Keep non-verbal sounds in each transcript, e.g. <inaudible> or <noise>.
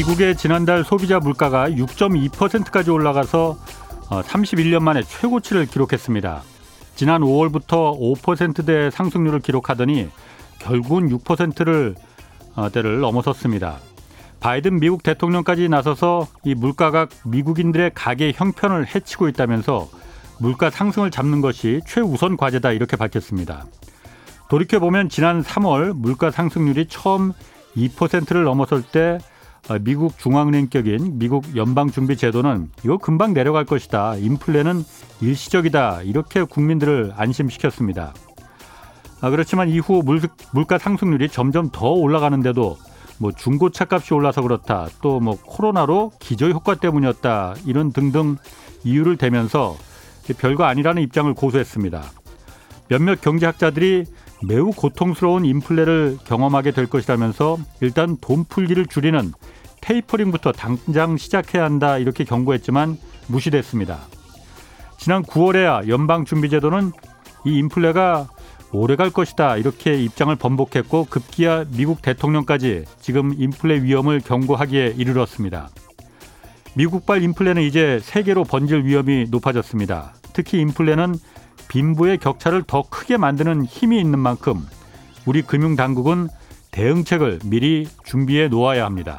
미국의 지난달 소비자 물가가 6.2%까지 올라가서 31년 어, 만에 최고치를 기록했습니다. 지난 5월부터 5%대 상승률을 기록하더니 결국은 6%를 어, 대를 넘어섰습니다. 바이든 미국 대통령까지 나서서 이 물가가 미국인들의 가계 형편을 해치고 있다면서 물가 상승을 잡는 것이 최우선 과제다 이렇게 밝혔습니다. 돌이켜 보면 지난 3월 물가 상승률이 처음 2%를 넘어설 때 어, 미국 중앙은행격인 미국 연방준비제도는 이거 금방 내려갈 것이다. 인플레는 일시적이다. 이렇게 국민들을 안심시켰습니다. 아, 그렇지만 이후 물, 물가 상승률이 점점 더 올라가는데도 뭐 중고차 값이 올라서 그렇다. 또 뭐 코로나로 기저 효과 때문이었다. 이런 등등 이유를 대면서 별거 아니라는 입장을 고수했습니다. 몇몇 경제학자들이 매우 고통스러운 인플레를 경험하게 될 것이라면서 일단 돈 풀기를 줄이는 테이퍼링부터 당장 시작해야 한다 이렇게 경고했지만 무시됐습니다. 지난 9월에야 연방준비제도는 이 인플레가 오래 갈 것이다 이렇게 입장을 번복했고 급기야 미국 대통령까지 지금 인플레 위험을 경고하기에 이르렀습니다. 미국발 인플레는 이제 세계로 번질 위험이 높아졌습니다. 특히 인플레는 빈부의 격차를 더 크게 만드는 힘이 있는 만큼 우리 금융당국은 대응책을 미리 준비해 놓아야 합니다.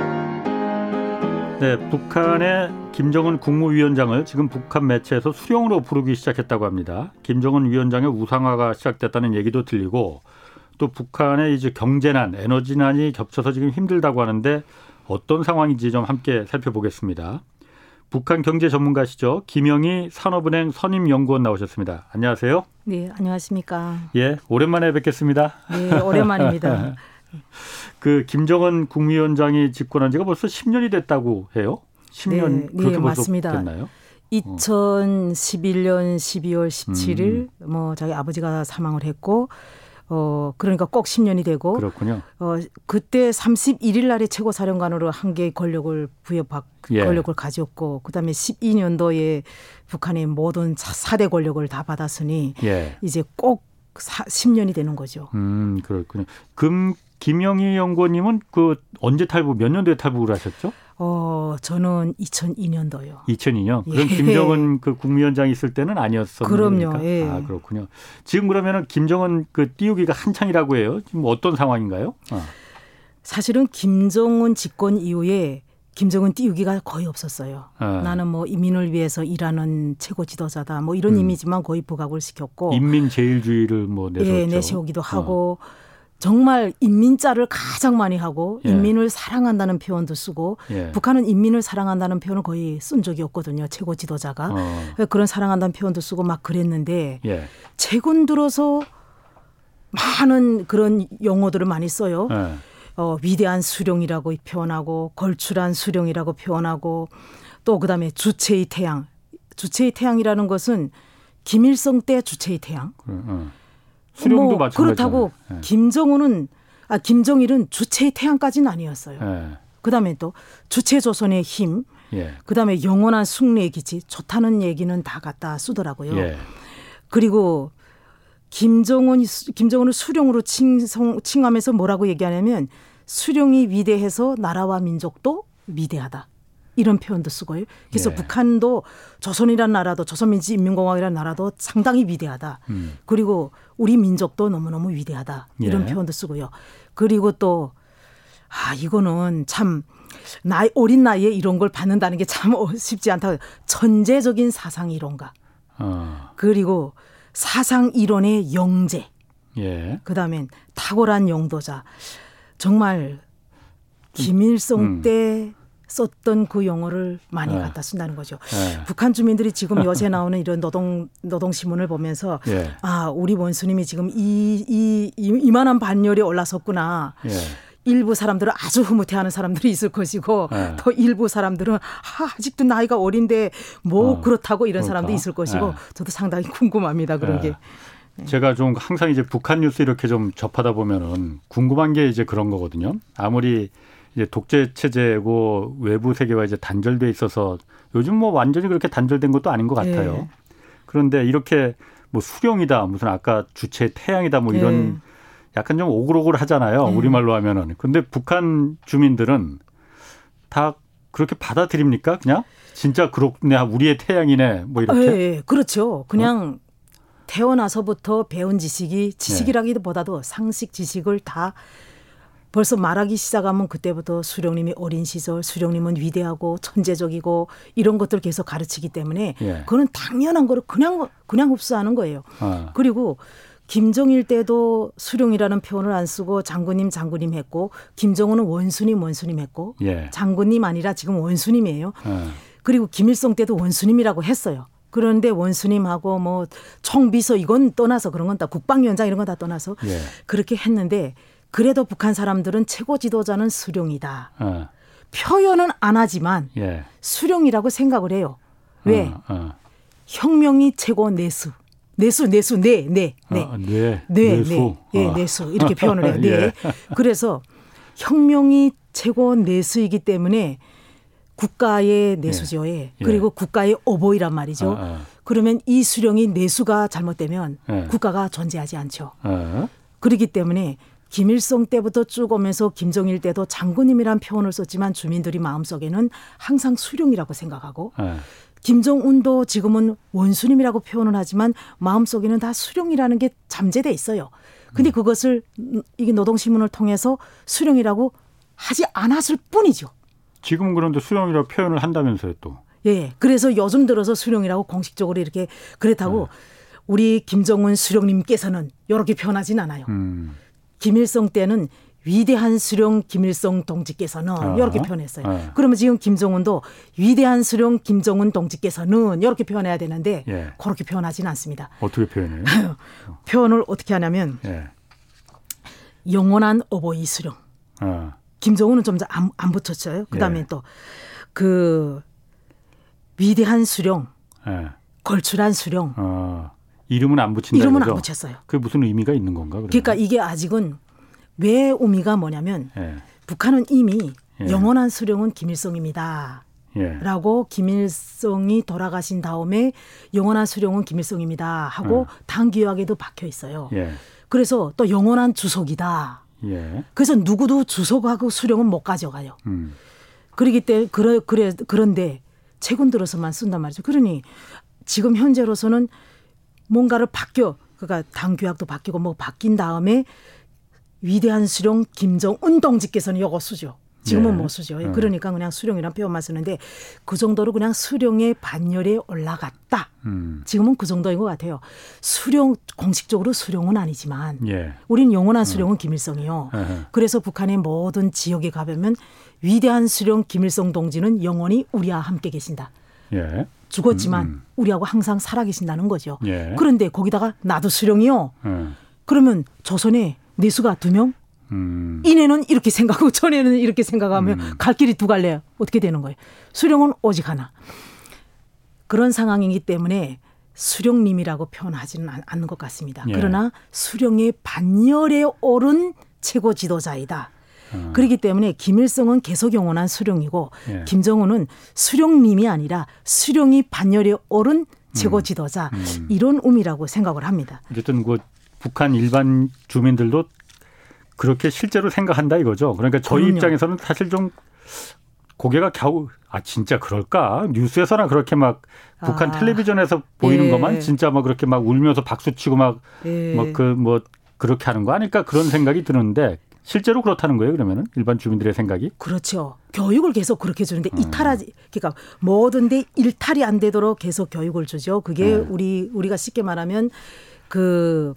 네, 북한의 김정은 국무위원장을 지금 북한 매체에서 수령으로 부르기 시작했다고 합니다. 김정은 위원장의 우상화가 시작됐다는 얘기도 들리고 또 북한의 이제 경제난, 에너지난이 겹쳐서 지금 힘들다고 하는데 어떤 상황인지 좀 함께 살펴보겠습니다. 북한 경제 전문가시죠. 김영희 산업은행 선임연구원 나오셨습니다. 안녕하세요. 네, 안녕하십니까. 예, 오랜만에 뵙겠습니다. 네, 오랜만입니다. <laughs> 그 김정은 국무위원장이 집권한 지가 벌써 10년이 됐다고 해요. 10년 네, 그렇게 네, 맞습니다. 됐나요? 2011년 12월 17일 음. 뭐 자기 아버지가 사망을 했고 어 그러니까 꼭 10년이 되고 그렇군요. 어 그때 31일 날에 최고 사령관으로 한 개의 권력을 부여받 예. 권력을 가졌고 그다음에 12년도에 북한의 모든 4대 권력을 다 받았으니 예. 이제 꼭 10년이 되는 거죠. 음, 그렇군요. 금 김영희 연구원님은 그 언제 탈북 몇 년도에 탈북을 하셨죠? 어, 저는 2002년도요. 2002년. 그럼 예. 김정은 그 국무위원장 있을 때는 아니었었습니까? 그럼요. 예. 아, 그렇군요. 지금 그러면은 김정은 그 띄우기가 한창이라고 해요. 지금 어떤 상황인가요? 어. 사실은 김정은 집권 이후에 김정은 띄우기가 거의 없었어요. 아. 나는 뭐 인민을 위해서 일하는 최고 지도자다. 뭐 이런 음. 이미지만 거의 부각을 시켰고 인민 제일주의를 뭐 내세웠죠. 예, 내세우기도 하고 어. 정말 인민자를 가장 많이 하고 예. 인민을 사랑한다는 표현도 쓰고 예. 북한은 인민을 사랑한다는 표현을 거의 쓴 적이 없거든요. 최고 지도자가 어. 그런 사랑한다는 표현도 쓰고 막 그랬는데 예. 최근 들어서 많은 그런 용어들을 많이 써요. 예. 어, 위대한 수령이라고 표현하고 걸출한 수령이라고 표현하고 또 그다음에 주체의 태양. 주체의 태양이라는 것은 김일성 때 주체의 태양. 그래, 어. 수령도 뭐 그렇다고 네. 김정은은 아 김정일은 주체의 태양까지는 아니었어요. 네. 그다음에 또 주체 조선의 힘, 예. 그다음에 영원한 승리의 기치 좋다는 얘기는 다 갖다 쓰더라고요. 예. 그리고 김정은 김정은을 수령으로 칭송, 칭하면서 뭐라고 얘기하냐면 수령이 위대해서 나라와 민족도 위대하다. 이런 표현도 쓰고요. 그래서 예. 북한도 조선이라는 나라도 조선민주인민공화국이라는 나라도 상당히 위대하다. 음. 그리고 우리 민족도 너무너무 위대하다. 이런 예. 표현도 쓰고요. 그리고 또 아, 이거는 참 나이 어린 나이에 이런 걸 받는다는 게 참 쉽지 않다. 천재적인 사상 이론가. 어. 그리고 사상 이론의 영재. 예. 그다음엔 탁월한 용도자. 정말 김일성 음. 때 썼던 그 용어를 많이 네. 갖다 쓴다는 거죠. 네. 북한 주민들이 지금 요새 <laughs> 나오는 이런 노동 노동 신문을 보면서 네. 아 우리 원수님이 지금 이, 이, 이 이만한 반열에 올라섰구나. 예. 일부 사람들은 아주 흐뭇해하는 사람들이 있을 것이고 네. 또 일부 사람들은 아, 아직도 나이가 어린데 뭐 어, 그렇다고 이런 그러니까. 사람도 있을 것이고 네. 저도 상당히 <laughs> 궁금합니다 그런 네. 게. 네. 제가 좀 항상 이제 북한 뉴스 이렇게 좀 접하다 보면은 궁금한 게 이제 그런 거거든요. 아무리 이제 독재 체제고 외부 세계와 이제 단절돼 있어서 요즘 뭐 완전히 그렇게 단절된 것도 아닌 것 같아요. 네. 그런데 이렇게 뭐 수령이다 무슨 아까 주체 태양이다 뭐 이런 네. 약간 좀 오글오글 하잖아요. 네. 우리말로 하면은. 근데 북한 주민들은 다 그렇게 받아들입니까? 그냥 진짜 그렇네. 우리의 태양이네. 뭐 이렇게. 네, 그렇죠. 그냥 어? 태어나서부터 배운 지식이 지식이라기보다도 상식 지식을 다 벌써 말하기 시작하면 그때부터 수령님이 어린 시절, 수령님은 위대하고 천재적이고 이런 것들 계속 가르치기 때문에 예. 그거는 당연한 거를 그냥 그냥 흡수하는 거예요. 아. 그리고 김정일 때도 수령이라는 표현을 안 쓰고 장군님 장군님 했고 김정은은 원수님 원수님 했고 예. 장군님 아니라 지금 원수님이에요. 아. 그리고 김일성 때도 원수님이라고 했어요. 그런데 원수님하고 뭐 총비서 이건 떠나서 그런 건 다 국방위원장 이런 건 다 떠나서 예. 그렇게 했는데 그래도 북한 사람들은 최고 지도자는 수령이다. 어. 표현은 안 하지만 예. 수령이라고 생각을 해요. 왜? 어, 어. 혁명이 최고 내수. 내수, 내수, 네, 네, 네. 아, 네, 네, 내수. 네. 예, 어. 내수. 이렇게 표현을 해요. <laughs> 네. 예. 그래서 혁명이 최고 내수이기 때문에 국가의 내수죠. 예. 예. 그리고 국가의 어보이란 말이죠. 아, 아. 그러면 이 수령이 내수가 잘못되면 예. 국가가 존재하지 않죠. 아. 그렇기 때문에 김일성 때부터 쭉 오면서 김정일 때도 장군님이란 표현을 썼지만 주민들이 마음속에는 항상 수령이라고 생각하고 네. 김정운도 지금은 원수님이라고 표현을 하지만 마음속에는 다 수령이라는 게 잠재돼 있어요. 근데 음. 그것을 이게 노동신문을 통해서 수령이라고 하지 않았을 뿐이죠. 지금 그런데 수령이라고 표현을 한다면서요 또. 예. 그래서 요즘 들어서 수령이라고 공식적으로 이렇게 그렇다고 네. 우리 김정은 수령님께서는 이렇게 표현하진 않아요. 음. 김일성 때는 위대한 수령 김일성 동지께서는 어. 이렇게 표현했어요. 어. 그러면 지금 김정은도 위대한 수령 김정은 동지께서는 이렇게 표현해야 되는데 예. 그렇게 표현하지는 않습니다. 어떻게 표현해요? <laughs> 표현을 어떻게 하냐면 예. 영원한 어버이 수령. 어. 김정은은 좀 안 안 붙였어요. 그다음에 예. 또그 위대한 수령, 예. 걸출한 수령. 어. 이름은 안 붙인다. 이름은 거죠? 안 붙였어요. 그게 무슨 의미가 있는 건가? 그러면? 그러니까 이게 아직은 왜 의미가 뭐냐면 예. 북한은 이미 예. 영원한 수령은 김일성입니다. 예. 라고 김일성이 돌아가신 다음에 영원한 수령은 김일성입니다 하고 예. 당 규약에도 박혀 있어요. 예. 그래서 또 영원한 주석이다. 예. 그래서 누구도 주석하고 수령은 못 가져가요. 음. 그러기 때문에 그래, 그래 그런데 최근 들어서만 쓴단 말이죠. 그러니 지금 현재로서는 뭔가를 바뀌어 그러니까 당 규약도 바뀌고 뭐 바뀐 다음에 위대한 수령 김정은 동지께서는 이거 쓰죠. 지금은 네. 못 쓰죠. 네. 그러니까 그냥 수령이란 표현만 쓰는데 그 정도로 그냥 수령의 반열에 올라갔다. 음. 지금은 그 정도인 것 같아요. 수령 공식적으로 수령은 아니지만 예. 우리는 영원한 수령은 음. 김일성이요. 에헤. 그래서 북한의 모든 지역에 가보면 위대한 수령 김일성 동지는 영원히 우리와 함께 계신다. 예. 죽었지만 음, 음. 우리하고 항상 살아계신다는 거죠. 예. 그런데 거기다가 나도 수령이요. 예. 그러면 조선에 내수가 두 명? 음. 이내는 이렇게 생각하고 <laughs> 전에는 이렇게 생각하면 음. 갈 길이 두 갈래 어떻게 되는 거예요? 수령은 오직 하나. 그런 상황이기 때문에 수령님이라고 표현하지는 않는 것 같습니다. 예. 그러나 수령의 반열에 오른 최고 지도자이다. 음. 그렇기 때문에 김일성은 계속 영원한 수령이고 예. 김정은은 수령님이 아니라 수령이 반열에 오른 최고 음. 지도자 음. 음. 이런 의미라고 생각을 합니다. 어쨌든 그 북한 일반 주민들도 그렇게 실제로 생각한다 이거죠. 그러니까 저희 그럼요. 입장에서는 사실 좀 고개가 갸우 아 진짜 그럴까 뉴스에서나 그렇게 막 북한 아. 텔레비전에서 보이는 예. 것만 진짜 막 그렇게 막 울면서 박수 치고 막뭐 그뭐 예. 뭐 그렇게 하는 거 아닐까 그런 생각이 드는데 실제로 그렇다는 거예요, 그러면은 일반 주민들의 생각이? 그렇죠. 교육을 계속 그렇게 주는데 음. 이탈하지 그러니까 뭐든데 일탈이 안 되도록 계속 교육을 주죠. 그게 음. 우리 우리가 쉽게 말하면 그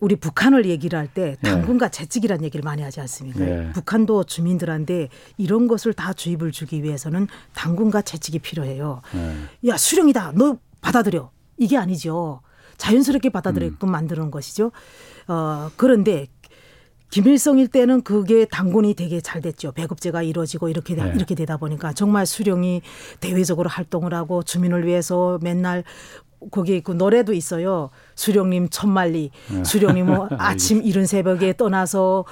우리 북한을 얘기를 할 때 당군과 재직이라는 얘기를 많이 하지 않습니까? 네. 북한도 주민들한테 이런 것을 다 주입을 주기 위해서는 당군과 재직이 필요해요. 네. 야 수령이다, 너 받아들여 이게 아니죠. 자연스럽게 받아들이게끔 음. 만드는 것이죠. 어, 그런데 김일성일 때는 그게 당군이 되게 잘 됐죠. 배급제가 이루어지고 이렇게 네. 이렇게 되다 보니까 정말 수령이 대외적으로 활동을 하고 주민을 위해서 맨날 거기 그 노래도 있어요. 수령님 천만리. 네. 수령님 뭐 <laughs> 아침 이른 새벽에 떠나서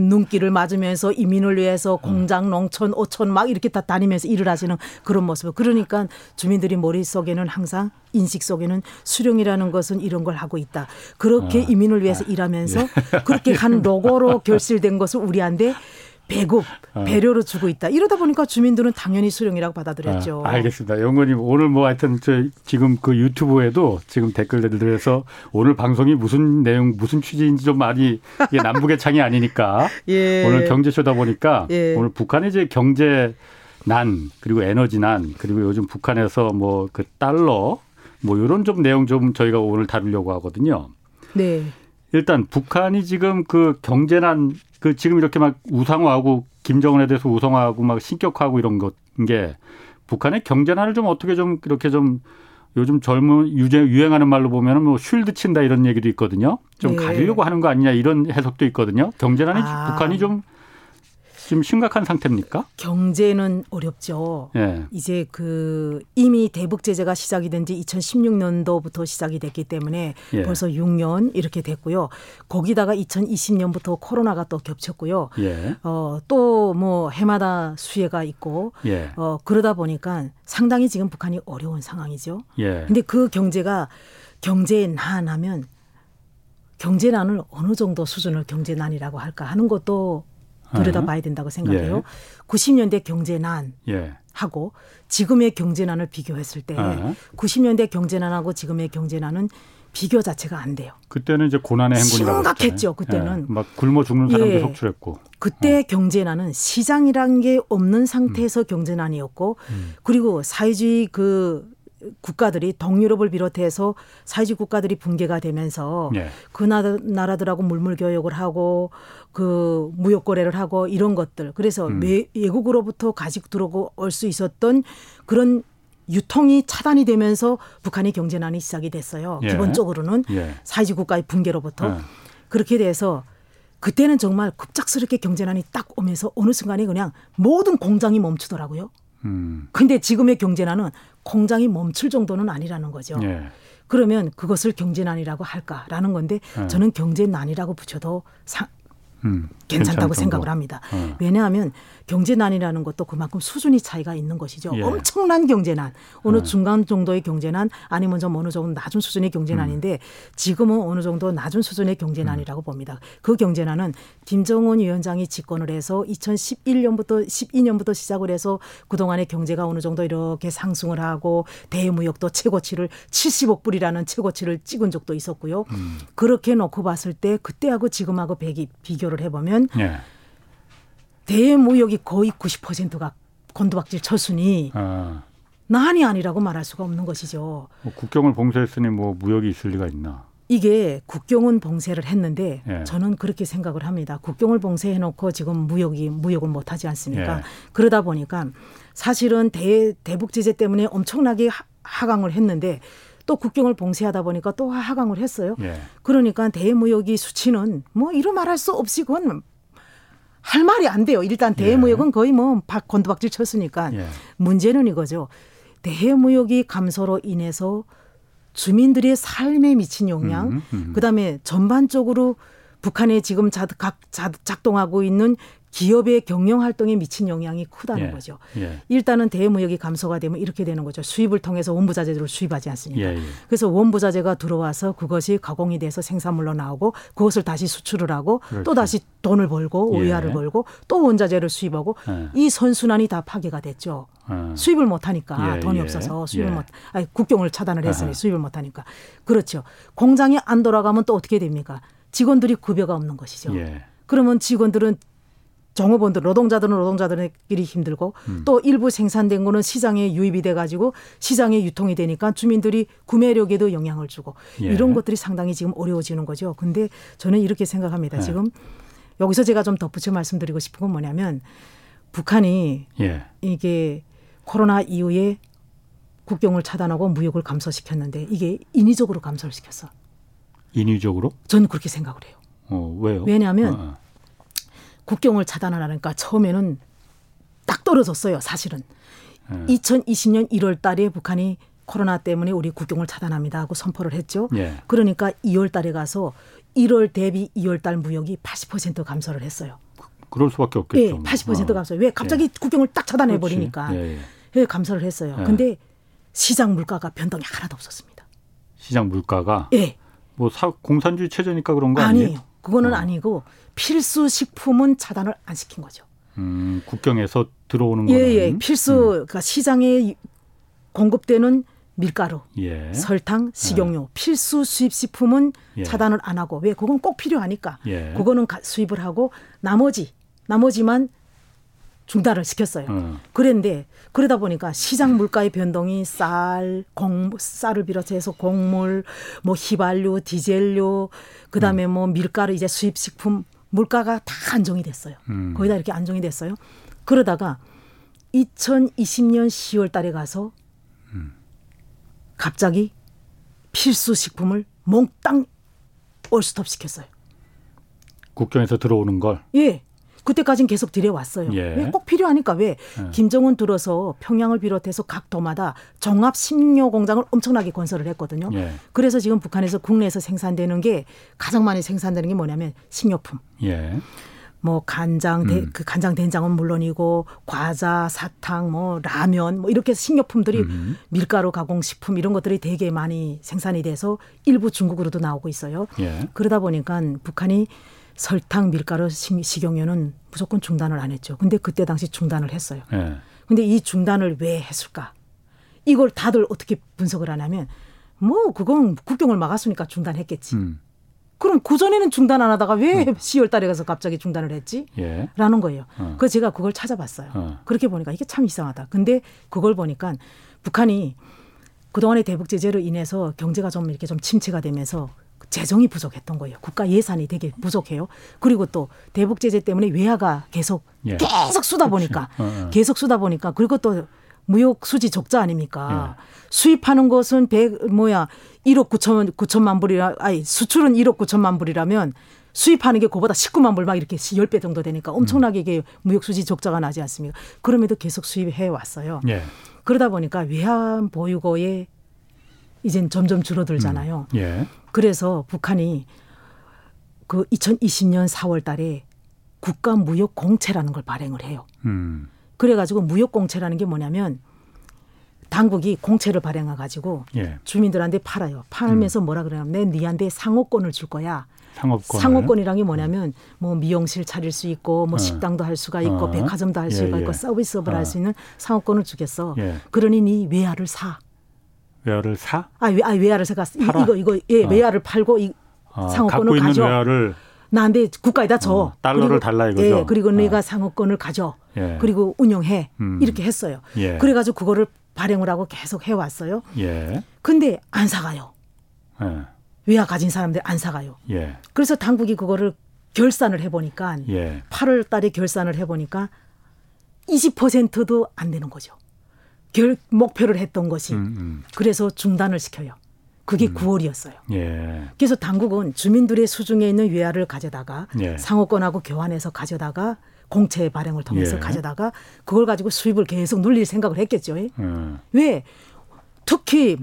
눈길을 맞으면서 이민을 위해서 공장, 농촌, 오촌 막 이렇게 다 다니면서 일을 하시는 그런 모습. 그러니까 주민들이 머릿속에는 항상 인식 속에는 수령이라는 것은 이런 걸 하고 있다. 그렇게 아, 이민을 위해서 아, 일하면서 예. 그렇게 한 로고로 <laughs> 결실된 것을 우리한테 배급, 어. 배려로 주고 있다. 이러다 보니까 주민들은 당연히 수령이라고 받아들였죠. 아, 알겠습니다. 영건님 오늘 뭐 하여튼 저 지금 그 유튜브에도 지금 댓글들에서 오늘 방송이 무슨 내용 무슨 취지인지 좀 많이 이게 남북의 창이 아니니까 <laughs> 예. 오늘 경제쇼다 보니까 예. 오늘 북한의 이제 경제 난 그리고 에너지 난 그리고 요즘 북한에서 뭐 그 달러 뭐 이런 좀 내용 좀 저희가 오늘 다루려고 하거든요. 네. 일단 북한이 지금 그 경제난 그 지금 이렇게 막 우상화하고 김정은에 대해서 우상화하고 막 신격화하고 이런 것 게 북한의 경제난을 좀 어떻게 좀 이렇게 좀 요즘 젊은 유행, 유행하는 말로 보면은 뭐 쉴드 친다 이런 얘기도 있거든요. 좀 네. 가리려고 하는 거 아니냐 이런 해석도 있거든요. 경제난이 아. 북한이 좀 지금 심각한 상태입니까? 경제는 어렵죠. 예. 이제 그 이미 대북 제재가 시작이 된 지 2016년도부터 시작이 됐기 때문에 예. 벌써 6년 이렇게 됐고요. 거기다가 2020년부터 코로나가 또 겹쳤고요. 예. 어, 또 뭐 해마다 수해가 있고 예. 어, 그러다 보니까 상당히 지금 북한이 어려운 상황이죠. 예. 근데 그 경제가 경제에 난하면 경제난을 어느 정도 수준을 경제난이라고 할까 하는 것도 들여다봐야 된다고 생각해요. 예. 90년대 경제난 예. 하고 지금의 경제난을 비교했을 때 아. 90년대 경제난하고 지금의 경제난은 비교 자체가 안 돼요. 그때는 이제 고난의 행군이라고 심각했죠. 그때는 예. 막 굶어 죽는 사람도 예. 속출했고. 그때 어. 경제난은 시장이란 게 없는 상태에서 음. 경제난이었고 음. 그리고 사회주의 그 국가들이 동유럽을 비롯해서 사회주의 국가들이 붕괴가 되면서 예. 그 나라, 들하고 물물 교역을 하고 그 무역 거래를 하고 이런 것들 그래서 음. 외국으로부터 가지고 들어오고 올 수 있었던 그런 유통이 차단이 되면서 북한의 경제난이 시작이 됐어요. 예. 기본적으로는 예. 사회주의 국가의 붕괴로부터 예. 그렇게 돼서 그때는 정말 급작스럽게 경제난이 딱 오면서 어느 순간에 그냥 모든 공장이 멈추더라고요. 음. 근데 지금의 경제난은 공장이 멈출 정도는 아니라는 거죠. 예. 그러면 그것을 경제난이라고 할까라는 건데 예. 저는 경제난이라고 붙여도 상, 음, 괜찮다고 생각을 합니다. 어. 왜냐하면 경제난이라는 것도 그만큼 수준이 차이가 있는 것이죠. 예. 엄청난 경제난, 어느 예. 중간 정도의 경제난, 아니면 좀 어느 정도 낮은 수준의 경제난인데 음. 지금은 어느 정도 낮은 수준의 경제난이라고 음. 봅니다. 그 경제난은 김정은 위원장이 집권을 해서 2011년부터 12년부터 시작을 해서 그동안의 경제가 어느 정도 이렇게 상승을 하고 대무역도 최고치를 70억 불이라는 최고치를 찍은 적도 있었고요. 음. 그렇게 놓고 봤을 때 그때하고 지금하고 비교, 비교를 해보면 예. 대무역이 거의 90%가 건도박질 쳤으니 아. 난이 아니라고 말할 수가 없는 것이죠. 뭐 국경을 봉쇄했으니 뭐 무역이 있을 리가 있나? 이게 국경은 봉쇄를 했는데 예. 저는 그렇게 생각을 합니다. 국경을 봉쇄해 놓고 지금 무역이 무역을 못 하지 않습니까? 예. 그러다 보니까 사실은 대, 대북 제재 때문에 엄청나게 하, 하강을 했는데 또 국경을 봉쇄하다 보니까 또 하강을 했어요. 예. 그러니까 대무역이 수치는 뭐 이루 말할 수 없이 그건 할 말이 안 돼요. 일단 예. 대무역은 예. 거의 뭐 건도박질 쳤으니까 예. 문제는 이거죠. 대무역이 감소로 인해서 주민들의 삶에 미친 영향, 음, 음. 그다음에 전반적으로 북한에 지금 작, 작동하고 있는 기업의 경영 활동에 미친 영향이 크다는 예. 거죠. 예. 일단은 대무역이 감소가 되면 이렇게 되는 거죠. 수입을 통해서 원부자재를 수입하지 않습니까? 예, 예. 그래서 원부자재가 들어와서 그것이 가공이 돼서 생산물로 나오고 그것을 다시 수출을 하고 그렇지. 또 다시 돈을 벌고 예. 벌고 또 원자재를 수입하고 예. 이 선순환이 다 파괴가 됐죠. 수입을 못 하니까 돈이 없어서 수입을 못 아니 국경을 차단을 했으니 수입을 못 하니까. 그렇죠. 공장이 안 돌아가면 또 어떻게 됩니까? 직원들이 급여가 없는 것이죠. 그러면 직원들은 정업원들 노동자들은 노동자들끼리 힘들고 음. 또 일부 생산된 거는 시장에 유입이 돼 가지고 시장에 유통이 되니까 주민들이 구매력에도 영향을 주고 예. 이런 것들이 상당히 지금 어려워지는 거죠. 근데 저는 이렇게 생각합니다. 예. 지금 여기서 제가 좀 덧붙여 말씀드리고 싶은 건 뭐냐면 북한이 예. 이게 코로나 이후에 국경을 차단하고 무역을 감소시켰는데 이게 인위적으로 감소를 시켰어. 인위적으로? 저는 그렇게 생각을 해요. 어, 왜요? 왜냐하면 어. 어. 국경을 차단하라니까 처음에는 딱 떨어졌어요. 사실은. 예. 2020년 1월 달에 북한이 코로나 때문에 우리 국경을 차단합니다 하고 선포를 했죠. 예. 그러니까 2월 달에 가서 1월 대비 2월 달 무역이 80% 감소를 했어요. 그럴 수밖에 없겠죠. 네, 80% 어. 감소. 왜 갑자기 예. 국경을 딱 차단해 버리니까 예, 예. 감소를 했어요. 예. 근데 시장 물가가 변동이 하나도 없었습니다. 시장 물가가 예. 뭐 사, 공산주의 체제니까 그런 거 아니에요? 아니에요. 그거는 어. 아니고 필수 식품은 차단을 안 시킨 거죠. 음, 국경에서 들어오는 거는 예, 예. 필수 음. 그러니까 시장에 공급되는 밀가루, 예. 설탕, 식용유, 예. 필수 수입 식품은 예. 차단을 안 하고 왜 그건 꼭 필요하니까 예. 그거는 수입을 하고 나머지 나머지만 중단을 시켰어요. 어. 그런데 그러다 보니까 시장 물가의 변동이 쌀, 공, 쌀을 비롯해서 곡물, 뭐 휘발유, 디젤유, 그다음에 음. 뭐 밀가루 이제 수입 식품 물가가 다 안정이 됐어요. 음. 거의 다 이렇게 안정이 됐어요. 그러다가 2020년 10월 달에 가서 음. 갑자기 필수 식품을 몽땅 올스톱 시켰어요. 국경에서 들어오는 걸? 예. 그때까지는 계속 들여왔어요. 예. 왜꼭 필요하니까 왜 예. 김정은 들어서 평양을 비롯해서 각 도마다 종합 식료 공장을 엄청나게 건설을 했거든요. 예. 그래서 지금 북한에서 국내에서 생산되는 게 가장 많이 생산되는 게 뭐냐면 식료품. 예. 뭐 간장, 음. 그 간장 된장은 물론이고 과자, 사탕, 뭐 라면 뭐 이렇게 식료품들이 음. 밀가루 가공 식품 이런 것들이 되게 많이 생산이 돼서 일부 중국으로도 나오고 있어요. 예. 그러다 보니까 북한이 설탕, 밀가루, 식용유는 무조건 중단을 안 했죠. 근데 그때 당시 중단을 했어요. 네. 근데 이 중단을 왜 했을까? 이걸 다들 어떻게 분석을 하냐면 뭐 그건 국경을 막았으니까 중단했겠지. 음. 그럼 그 전에는 중단 안 하다가 왜 음. 10월 달에 가서 갑자기 중단을 했지? 예. 라는 거예요. 어. 그래서 제가 그걸 찾아봤어요. 어. 그렇게 보니까 이게 참 이상하다. 근데 그걸 보니까 북한이 그동안의 대북 제재로 인해서 경제가 좀 이렇게 좀 침체가 되면서 재정이 부족했던 거예요. 국가 예산이 되게 부족해요. 그리고 또 대북 제재 때문에 외화가 계속 예. 계속 쏟아 보니까 어, 어. 계속 쏟아 보니까 그리고 또 무역 수지 적자 아닙니까? 예. 수입하는 것은 백 뭐야 1억 9천 9천만 불이라 아니 수출은 1억 9천만 불이라면 수입하는 게 그보다 19만 불 막 이렇게 10배 정도 되니까 엄청나게 이게 무역 수지 적자가 나지 않습니까? 그럼에도 계속 수입해 왔어요. 예. 그러다 보니까 외환 보유고에 이젠 점점 줄어들잖아요. 음. 예. 그래서 북한이 그 2020년 4월 달에 국가 무역 공채라는 걸 발행을 해요. 음. 그래 가지고 무역 공채라는 게 뭐냐면 당국이 공채를 발행해 가지고 예. 주민들한테 팔아요. 팔면서 음. 뭐라 그러냐면 내 니한테 상호권을 줄 거야. 상호권. 상호권이란 게 뭐냐면 뭐 미용실 차릴 수 있고 뭐 어. 식당도 할 수가 있고 어. 백화점도 할 수가 예, 있고 예. 서비스업을 어. 할수 있는 상호권을 주겠어. 예. 그러니 네 외화를 사. 외화를 사? 아, 외, 아 외화를 사가 팔아? 이거 이거 예, 어. 외화를 팔고 이 어, 상호권을 가져. 외화를 나한테 국가에다 줘. 어, 달러를 그리고, 달라 이거죠. 예, 그리고 어. 내가 상호권을 가져. 예. 그리고 운영해. 음. 이렇게 했어요. 예. 그래 가지고 그거를 발행을 하고 계속 해 왔어요. 예. 근데 안 사가요. 예. 외화 가진 사람들 안 사가요. 예. 그래서 당국이 그거를 결산을 해보니까 예. 8월 달에 결산을 해보니까 20%도 안 되는 거죠. 결, 목표를 했던 것이 음, 음. 그래서 중단을 시켜요. 그게 음. 9월이었어요. 예. 그래서 당국은 주민들의 수중에 있는 외화를 가져다가 예. 상호권하고 교환해서 가져다가 공채 발행을 통해서 예. 가져다가 그걸 가지고 수입을 계속 눌릴 생각을 했겠죠. 예. 왜? 특히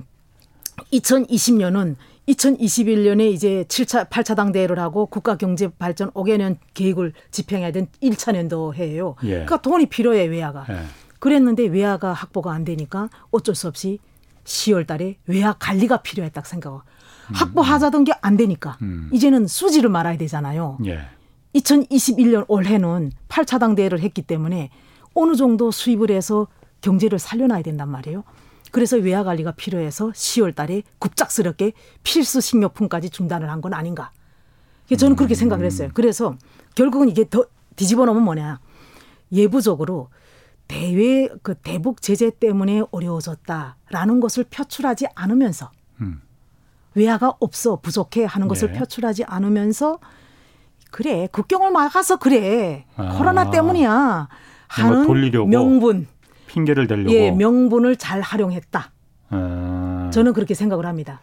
2020년은 2021년에 이제 7차, 8차 당대회를 하고 국가경제발전 5개년 계획을 집행해야 된 1차 년도 해예요. 예. 그러니까 돈이 필요해 외화가. 예. 그랬는데 외화가 확보가 안 되니까 어쩔 수 없이 10월 달에 외화 관리가 필요했다 생각하고 음. 확보하자던 게 안 되니까 음. 이제는 수지를 말아야 되잖아요. 예. 2021년 올해는 8차 당 대회를 했기 때문에 어느 정도 수입을 해서 경제를 살려놔야 된단 말이에요. 그래서 외화 관리가 필요해서 10월 달에 급작스럽게 필수 식료품까지 중단을 한 건 아닌가. 저는 그렇게 생각을 했어요. 그래서 결국은 이게 더 뒤집어 놓으면 뭐냐. 예부적으로 대외 그 대북 제재 때문에 어려워졌다라는 것을 표출하지 않으면서 음. 외화가 없어 부족해 하는 것을 네. 표출하지 않으면서 그래 국경을 막아서 그래 아. 코로나 때문이야 하는 돌리려고 명분 핑계를 대려고 예 명분을 잘 활용했다. 아. 저는 그렇게 생각을 합니다.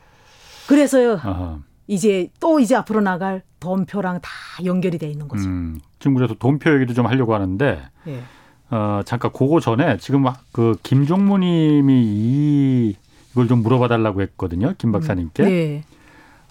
그래서요. 아하. 이제 또 이제 앞으로 나갈 돈표랑 다 연결이 돼 있는 거죠. 음, 지금 그래서 돈표 얘기도 좀 하려고 하는데 예. 어, 잠깐 그거 전에 지금 그 김종무님이 이 이걸 좀 물어봐 달라고 했거든요. 김 박사님께. 음, 예.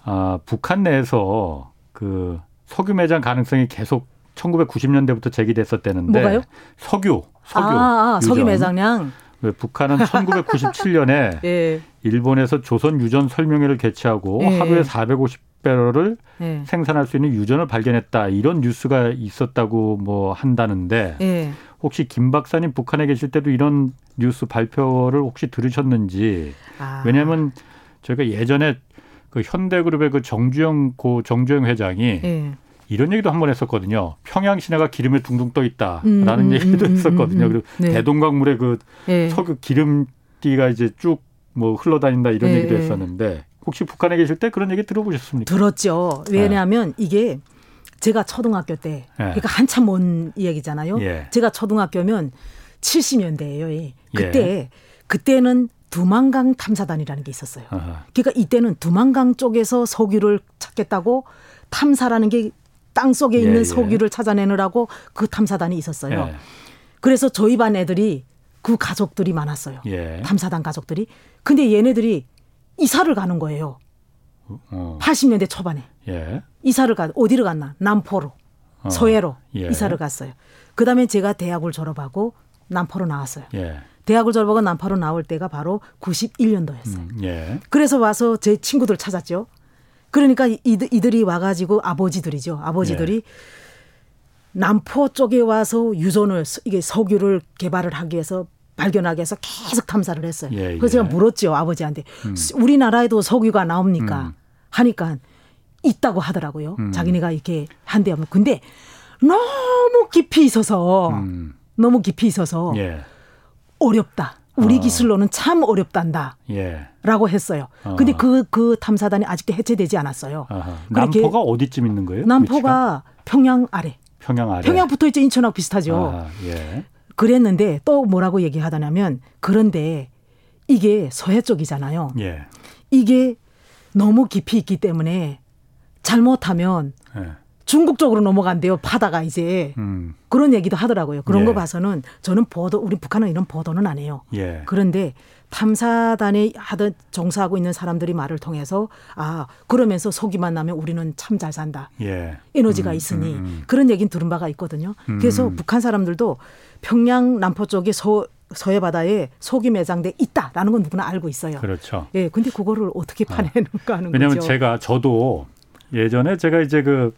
아, 북한 내에서 그 석유 매장 가능성이 계속 1990년대부터 제기됐었다는데 뭐가요? 석유, 석유. 아, 아 석유 매장량. 북한은 1997년에 <laughs> 예. 일본에서 조선 유전 설명회를 개최하고 예. 하루에 450배럴을 예. 생산할 수 있는 유전을 발견했다 이런 뉴스가 있었다고 뭐 한다는데 예. 혹시 김 박사님 북한에 계실 때도 이런 뉴스 발표를 혹시 들으셨는지 아. 왜냐하면 저희가 예전에 그 현대그룹의 그 정주영 고 정주영 회장이 예. 이런 얘기도 한 번 했었거든요. 평양 시내가 기름에 둥둥 떠 있다라는 음, 음 얘기도 음, 음, 했었거든요. 음, 그리고 네. 대동강물에 그 네. 석유 기름띠가 이제 쭉 뭐 흘러다닌다 이런 네. 얘기도 했었는데 혹시 북한에 계실 때 그런 얘기 들어보셨습니까? 들었죠. 왜냐하면 이게 제가 초등학교 때 그러니까 한참 먼 이야기잖아요. 예. 제가 초등학교면 70년대예요. 그때 예. 그때는 두만강 탐사단이라는 게 있었어요. 아하. 그러니까 이때는 두만강 쪽에서 석유를 찾겠다고 탐사라는 게 땅 속에 있는 예, 예. 석유를 찾아내느라고 그 탐사단이 있었어요. 예. 그래서 저희 반 애들이 그 가족들이 많았어요. 예. 탐사단 가족들이. 근데 얘네들이 이사를 가는 거예요. 어. 80년대 초반에. 예. 이사를 가 어디를 갔나? 남포로. 어. 서해로 예. 이사를 갔어요. 그다음에 제가 대학을 졸업하고 남포로 나왔어요. 대학을 졸업하고 남포로 나올 때가 바로 91년도였어요. 음, 그래서 와서 제 친구들 찾았죠. 그러니까 이들, 이 와가지고 아버지들이죠. 아버지들이 예. 남포 쪽에 와서 유전을 이게 석유를 개발을 하기 위해서 발견하기 위해서 계속 탐사를 했어요. 예, 예. 그래서 제가 물었죠 아버지한테 음. 우리나라에도 석유가 나옵니까? 음. 하니까 있다고 하더라고요. 음. 자기네가 이렇게 한대요. 근데 너무 깊이 있어서 음. 너무 깊이 있어서 예. 어렵다. 우리 어. 기술로는 참 어렵단다. 예. 라고 했어요. 어. 근데 그, 그 탐사단이 아직도 해체되지 않았어요. 남포가 어디쯤 있는 거예요? 남포가 위치가? 평양 아래. 평양 아래. 평양 붙어 있죠. 인천하고 비슷하죠. 아, 예. 그랬는데 또 뭐라고 얘기하다냐면 그런데 이게 서해 쪽이잖아요. 예. 이게 너무 깊이 있기 때문에 잘못하면 예. 중국 쪽으로 넘어간대요. 바다가 이제 음. 그런 얘기도 하더라고요. 그런 예. 거 봐서는 저는 보도 우리 북한은 이런 보도는 안 해요. 예. 그런데 탐사단에 하던 정사하고 있는 사람들이 말을 통해서 아 그러면서 속이만 나면 우리는 참 잘 산다. 예. 에너지가 음, 있으니 음, 음. 그런 얘기는 들은 바가 있거든요. 음. 그래서 북한 사람들도 평양 남포 쪽에 서 서해 바다에 속이 매장돼 있다라는 건 누구나 알고 있어요. 그렇죠. 예, 근데 그거를 어떻게 어. 파내는가 하는 왜냐하면 거죠. 제가 저도 예전에 제가 이제 그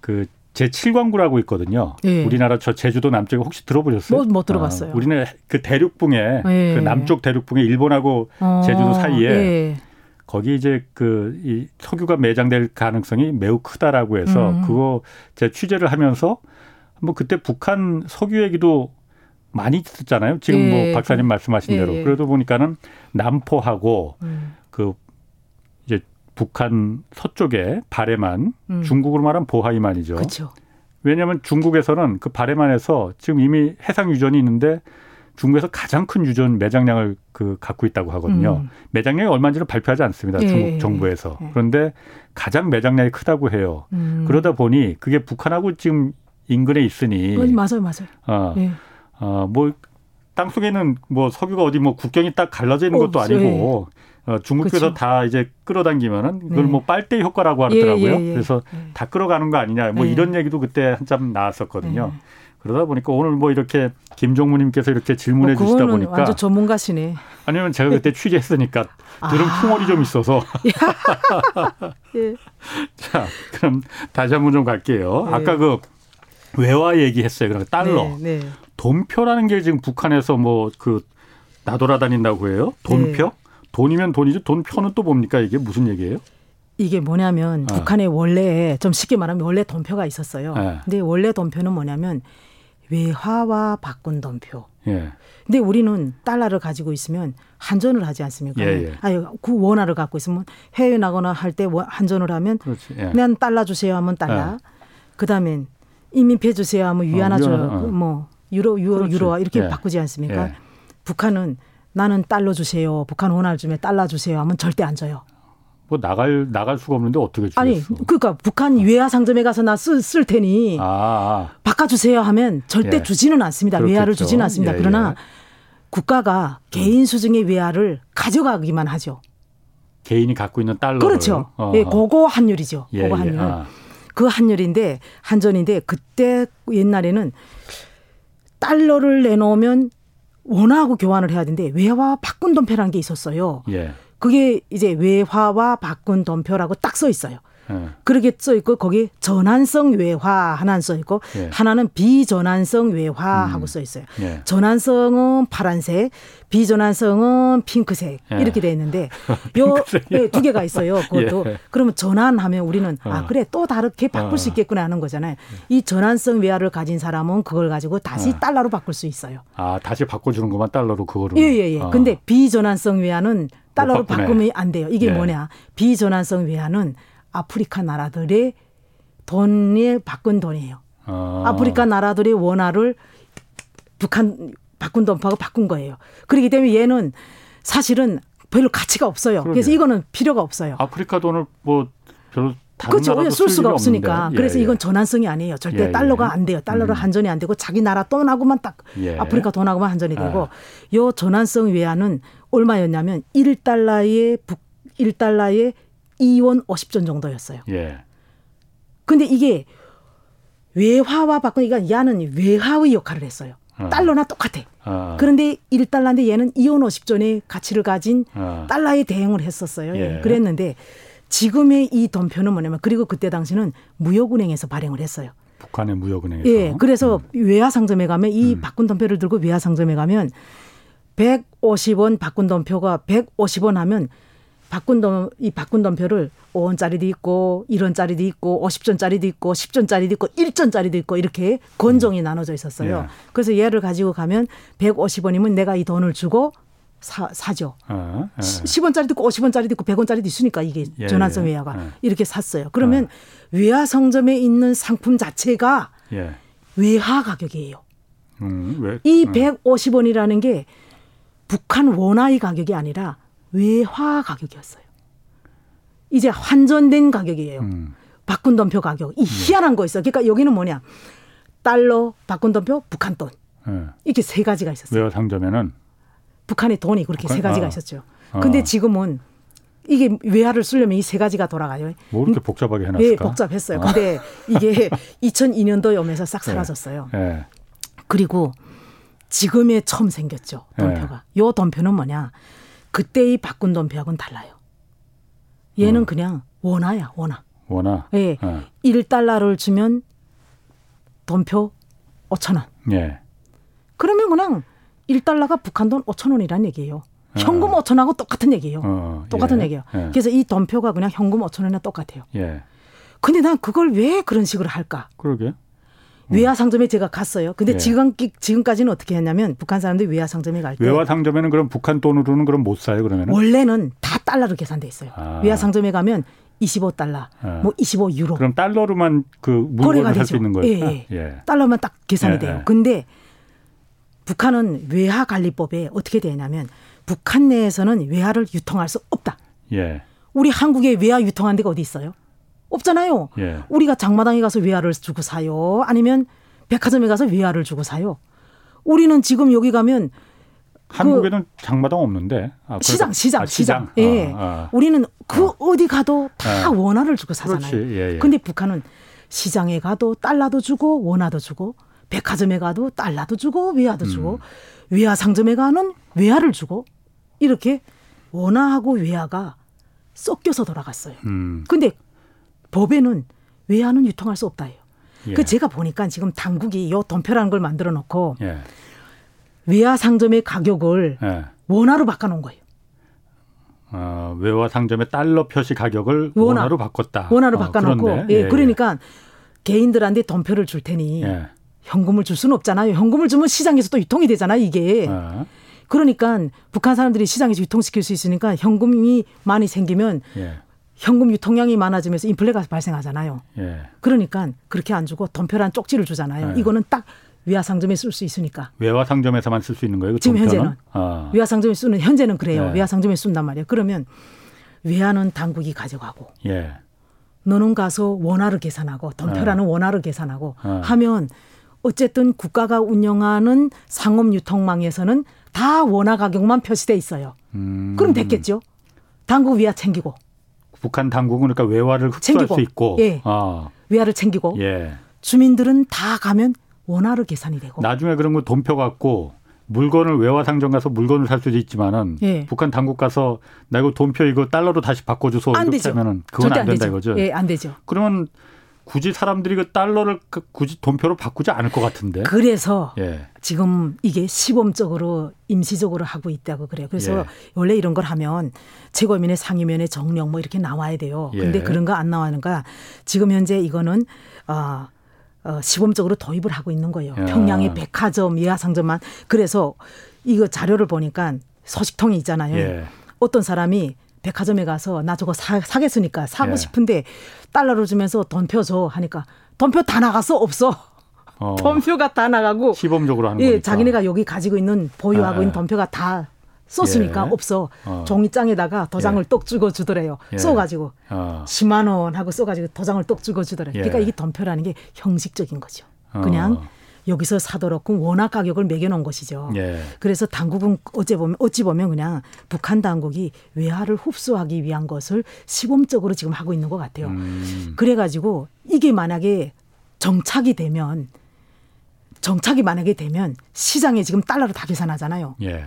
그 제7광구라고 있거든요. 예. 우리나라 저 제주도 남쪽에 혹시 들어보셨어요? 뭐, 못 들어봤어요. 아, 우리는 그 대륙붕에 예. 그 남쪽 대륙붕에 일본하고 어, 제주도 사이에 예. 거기 이제 그 이 석유가 매장될 가능성이 매우 크다라고 해서 음. 그거 제 취재를 하면서 뭐 그때 북한 석유 얘기도 많이 듣잖아요. 지금 뭐 예. 박사님 말씀하신 대로. 예. 그러다 보니까는 남포하고 음. 그 북한 서쪽에 바레만 음. 중국으로 말하면 보하이만이죠. 그렇죠. 왜냐하면 중국에서는 그 바레만에서 지금 이미 해상 유전이 있는데 중국에서 가장 큰 유전 매장량을 그 갖고 있다고 하거든요. 음. 매장량이 얼마인지는 발표하지 않습니다. 예. 중국 정부에서. 예. 그런데 가장 매장량이 크다고 해요. 음. 그러다 보니 그게 북한하고 지금 인근에 있으니 맞아요, 맞아요. 어, 예. 어, 뭐 땅속에는 뭐 석유가 어디 뭐 국경이 딱 갈라져 있는 것도 아니고 어, 중국에서 그렇죠. 다 이제 끌어당기면은 그걸 네. 뭐 빨대 효과라고 하더라고요. 예, 예, 예. 그래서 예. 다 끌어가는 거 아니냐. 뭐 네. 이런 얘기도 그때 한참 나왔었거든요. 네. 그러다 보니까 오늘 뭐 이렇게 김종무님께서 이렇게 질문해 뭐 주시다 보니까 완전 전문가시네. 아니면 제가 그때 취재했으니까 <laughs> 들은 아. 풍월이 좀 있어서. <laughs> 예. <laughs> 자, 그럼 다시 한번 좀 갈게요. 네. 아까 그 외화 얘기했어요. 그러니까 달러. 네, 네. 돈표라는 게 지금 북한에서 뭐 그 나돌아다닌다고 해요. 돈표? 네. 돈이면 돈이죠. 돈 표는 또 뭡니까 이게 무슨 얘기예요? 이게 뭐냐면 네. 북한에 원래 좀 쉽게 말하면 원래 돈표가 있었어요. 네. 근데 원래 돈표는 뭐냐면 외화와 바꾼 돈표. 예. 근데 우리는 달러를 가지고 있으면 한전을 하지 않습니까? 예, 예. 아니 그 원화를 갖고 있으면 해외 나거나 할 때 한전을 하면 예. 난 달러 주세요 하면 달러. 예. 그다음엔 이민폐 주세요 하면 위안화 어. 어. 뭐 유로 유로 유로화 이렇게 예. 바꾸지 않습니까? 북한은 나는 달러 주세요. 북한 원화를 주면 달러 주세요 하면 절대 안 줘요. 뭐 나갈 나갈 수가 없는데 어떻게 주겠어? 아니 그러니까 북한 외화 상점에 가서 나쓸쓸 테니 아, 아. 바꿔주세요 하면 절대 예. 주지는 않습니다. 그렇겠죠. 외화를 주지는 않습니다. 예, 그러나 예. 국가가 개인 수중의 외화를 가져가기만 하죠. 개인이 갖고 있는 달러 그렇죠. 어 예, 그거 환율이죠. 예, 예. 환율. 아. 그 환율인데 한전인데 그때 옛날에는 달러를 내놓으면 원화하고 교환을 해야 되는데 외화 바꾼 돈표라는 게 있었어요. 예. 그게 이제 외화와 바꾼 돈표라고 딱 써 있어요. 예. 그렇게 써 있고 거기 전환성 외화 하나는 써 있고 예. 하나는 비전환성 외화하고 음. 써 있어요. 예. 전환성은 파란색, 비전환성은 핑크색 예. 이렇게 돼 있는데 <laughs> 요두 예, 개가 있어요. 그것도 예. 그러면 전환하면 우리는 아, 어. 아 그래 또 다르게 바꿀 어. 수 있겠구나 하는 거잖아요. 이 전환성 외화를 가진 사람은 그걸 가지고 다시 어. 달러로 바꿀 수 있어요. 아 다시 바꿔주는 것만 달러로 그거를. 예예예. 예, 어. 근데 비전환성 외화는 달러로 바꾸면 안 돼요. 이게 뭐냐? 비전환성 외화는 아프리카 나라들의 돈에 바꾼 돈이에요. 아. 프리카 나라들의 원화를 북한 바꾼 돈하고 바꾼 거예요. 그렇기 때문에 얘는 사실은 별로 가치가 없어요. 그러게요. 그래서 이거는 필요가 없어요. 아프리카 돈을 뭐 별로 그렇죠. 쓸 수가 없으니까. 예, 그래서 예. 이건 전환성이 아니에요. 절대 예, 예. 달러가 안 돼요. 달러로 음. 한전이 안 되고 자기 나라 돈하고만 딱 예. 아프리카 돈하고만 한전이 되고 아. 요 전환성 외화는 얼마였냐면 1달러에 북 1달러에 2원 50전 정도였어요. 예. 근데 이게 외화와 바꾸니까 야는 외화의 역할을 했어요. 어. 달러나 똑같아. 어. 그런데 1달러인데 얘는 2원 50전의 가치를 가진 어. 달러에 대응을 했었어요. 예. 그랬는데 지금의 이 돈표는 뭐냐면 그리고 그때 당시는 무역은행에서 발행을 했어요. 북한의 무역은행에서. 예. 그래서 음. 외화 상점에 가면 이 음. 바꾼 돈표를 들고 외화 상점에 가면 150원 바꾼 돈표가 150원 하면 바꾼 돈, 이 바꾼 돈표를 5원짜리도 있고 1원짜리도 있고 50전짜리도 있고 10전짜리도 있고 1전짜리도 있고 이렇게 건종이 음. 나눠져 있었어요. 예. 그래서 얘를 가지고 가면 150원이면 내가 이 돈을 주고 사, 사죠. 어, 예. 10원짜리도 있고 50원짜리도 있고 100원짜리도 있으니까 이게 예, 전환성 예. 외화가 예. 이렇게 샀어요. 그러면 어. 외화 상점에 있는 상품 자체가 예. 외화 가격이에요. 음, 왜? 이 150원이라는 음. 게 북한 원화의 가격이 아니라 외화 가격이었어요. 이제 환전된 가격이에요. 음. 바꾼 돈표 가격. 이 네. 희한한 거 있어. 그러니까 여기는 뭐냐? 달러, 바꾼 돈표, 북한 돈. 네. 이렇게 세 가지가 있었어요. 외화 상점에는 북한의 돈이 그렇게 북한? 세 가지가 아. 있었죠. 근데 아. 지금은 이게 외화를 쓰려면 이 세 가지가 돌아가요. 뭐 이렇게 복잡하게 해놨을까? 네, 복잡했어요. 아. 근데 이게 <laughs> 2002년도에 오면서 싹 네. 사라졌어요. 네. 네. 그리고 지금에 처음 생겼죠. 돈표가. 네. 요 돈표는 뭐냐? 그때의 바꾼 돈표하고는 달라요. 얘는 음. 그냥 원화야, 원화. 원화. 예. 어. 1달러를 주면 돈표 5천 원. 예. 그러면 그냥 1달러가 북한 돈 5천 원이란 얘기예요. 어. 현금 어. 5천 원하고 똑같은 얘기예요. 어. 똑같은 예. 얘기예요. 예. 그래서 이 돈표가 그냥 현금 5천 원이나 똑같아요. 예. 근데 난 그걸 왜 그런 식으로 할까? 그러게. 외화 상점에 제가 갔어요. 근데 네. 지금 지금까지는 어떻게 했냐면 북한 사람들이 외화 상점에 갈 때 외화 상점에는 그럼 북한 돈으로는 그럼 못 사요 그러면 원래는 다 달러로 계산돼 있어요. 아. 외화 상점에 가면 25달러, 아. 뭐 25유로. 그럼 달러로만 그 물건을 살수 있는 거예요. 예, 예. 예. 달러만 딱 계산이 예, 돼요. 예. 근데 북한은 외화 관리법에 어떻게 되냐면 북한 내에서는 외화를 유통할 수 없다. 예. 우리 한국에 외화 유통한 데가 어디 있어요? 없잖아요. 예. 우리가 장마당에 가서 외화를 주고 사요. 아니면 백화점에 가서 외화를 주고 사요. 우리는 지금 여기 가면 한국에는 그 장마당 없는데 아, 시장 시장 아, 시장. 시장. 예. 아, 아. 우리는 그 어. 디 가도 다 아. 원화를 주고 사잖아요. 예, 예. 근데 북한은 시장에 가도 달러도 주고 원화도 주고 백화점에 가도 달러도 주고 외화도 음. 주고 외화 상점에 가는 외화를 주고 이렇게 원화하고 외화가 섞여서 돌아갔어요. 음. 근데 법에는 외화는 유통할 수 없다 해요. 예. 그 제가 보니까 지금 당국이 요 돈표라는 걸 만들어 놓고 예. 외화 상점의 가격을 예. 원화로 바꿔 놓은 거예요. 어, 외화 상점의 달러 표시 가격을 원화. 로 바꿨다. 원화로 어, 바꿔 놓고 예, 예, 그러니까 개인들한테 돈표를 줄 테니 예. 현금을 줄 수는 없잖아요. 현금을 주면 시장에서 또 유통이 되잖아, 이게. 어. 그러니까 북한 사람들이 시장에서 유통시킬 수 있으니까 현금이 많이 생기면 예. 현금 유통량이 많아지면서 인플레가 발생하잖아요. 예. 그러니까 그렇게 안 주고 돈표란 쪽지를 주잖아요. 예. 이거는 딱 외화 상점에 쓸 수 있으니까. 외화 상점에서만 쓸 수 있는 거예요? 그 지금 돈표는? 현재는 아. 외화 상점에 쓰는 현재는 그래요. 예. 외화 상점에 쓴단 말이에요. 그러면 외화는 당국이 가져가고 예. 너는 가서 원화를 계산하고 덤표라는 어. 원화를 계산하고 어. 하면 어쨌든 국가가 운영하는 상업 유통망에서는 다 원화 가격만 표시돼 있어요. 음. 그럼 됐겠죠. 당국 위화 챙기고. 북한 당국은 그러니까 외화를 흡수할 챙기고. 수 있고. 예. 아. 외화를 챙기고. 예. 주민들은 다 가면 원화로 계산이 되고. 나중에 그런 거 돈표 갖고 물건을 외화 상점 가서 물건을 살 수도 있지만은 예. 북한 당국 가서 나 이거 돈표 이거 달러로 다시 바꿔줘서 안 이렇게 되죠. 하면은 그건 안, 안 된다 되죠. 이거죠. 예, 안 되죠. 그러면 굳이 사람들이 그 달러를 그 굳이 돈표로 바꾸지 않을 것 같은데. 그래서 예. 지금 이게 시범적으로 임시적으로 하고 있다고 그래요. 그래서 예. 원래 이런 걸 하면 최고위원회 상임위원회 정령 뭐 이렇게 나와야 돼요. 예. 근데 그런 거 안 나와는가 지금 현재 이거는 어, 어 시범적으로 도입을 하고 있는 거예요. 야. 평양의 백화점, 예하상점만 그래서 이거 자료를 보니까 소식통이 있잖아요. 예. 어떤 사람이 백화점에 가서 나 저거 사, 사겠으니까 사고 예. 싶은데 달러를 주면서 돈표 줘 하니까 돈표 다 나갔어 없어. 어. <laughs> 돈표가 다 나가고 시범적으로 하는 예, 거니까. 자기네가 여기 가지고 있는 보유하고 예. 있는 돈표가 다 썼으니까 예. 없어. 어. 종이장에다가 도장을 예. 똑 찍어 주더래요. 예. 써가지고 어. 10만 원 하고 써가지고 도장을 똑 찍어 주더래요. 예. 그러니까 이게 돈표라는 게 형식적인 거죠. 그냥 어. 여기서 사도록 원화 가격을 매겨놓은 것이죠. 예. 그래서 당국은 어찌 보면 어찌 보면 그냥 북한 당국이 외화를 흡수하기 위한 것을 시범적으로 지금 하고 있는 것 같아요. 음. 그래가지고 이게 만약에 정착이 되면 정착이 만약에 되면 시장에 지금 달러로 다 계산하잖아요. 예.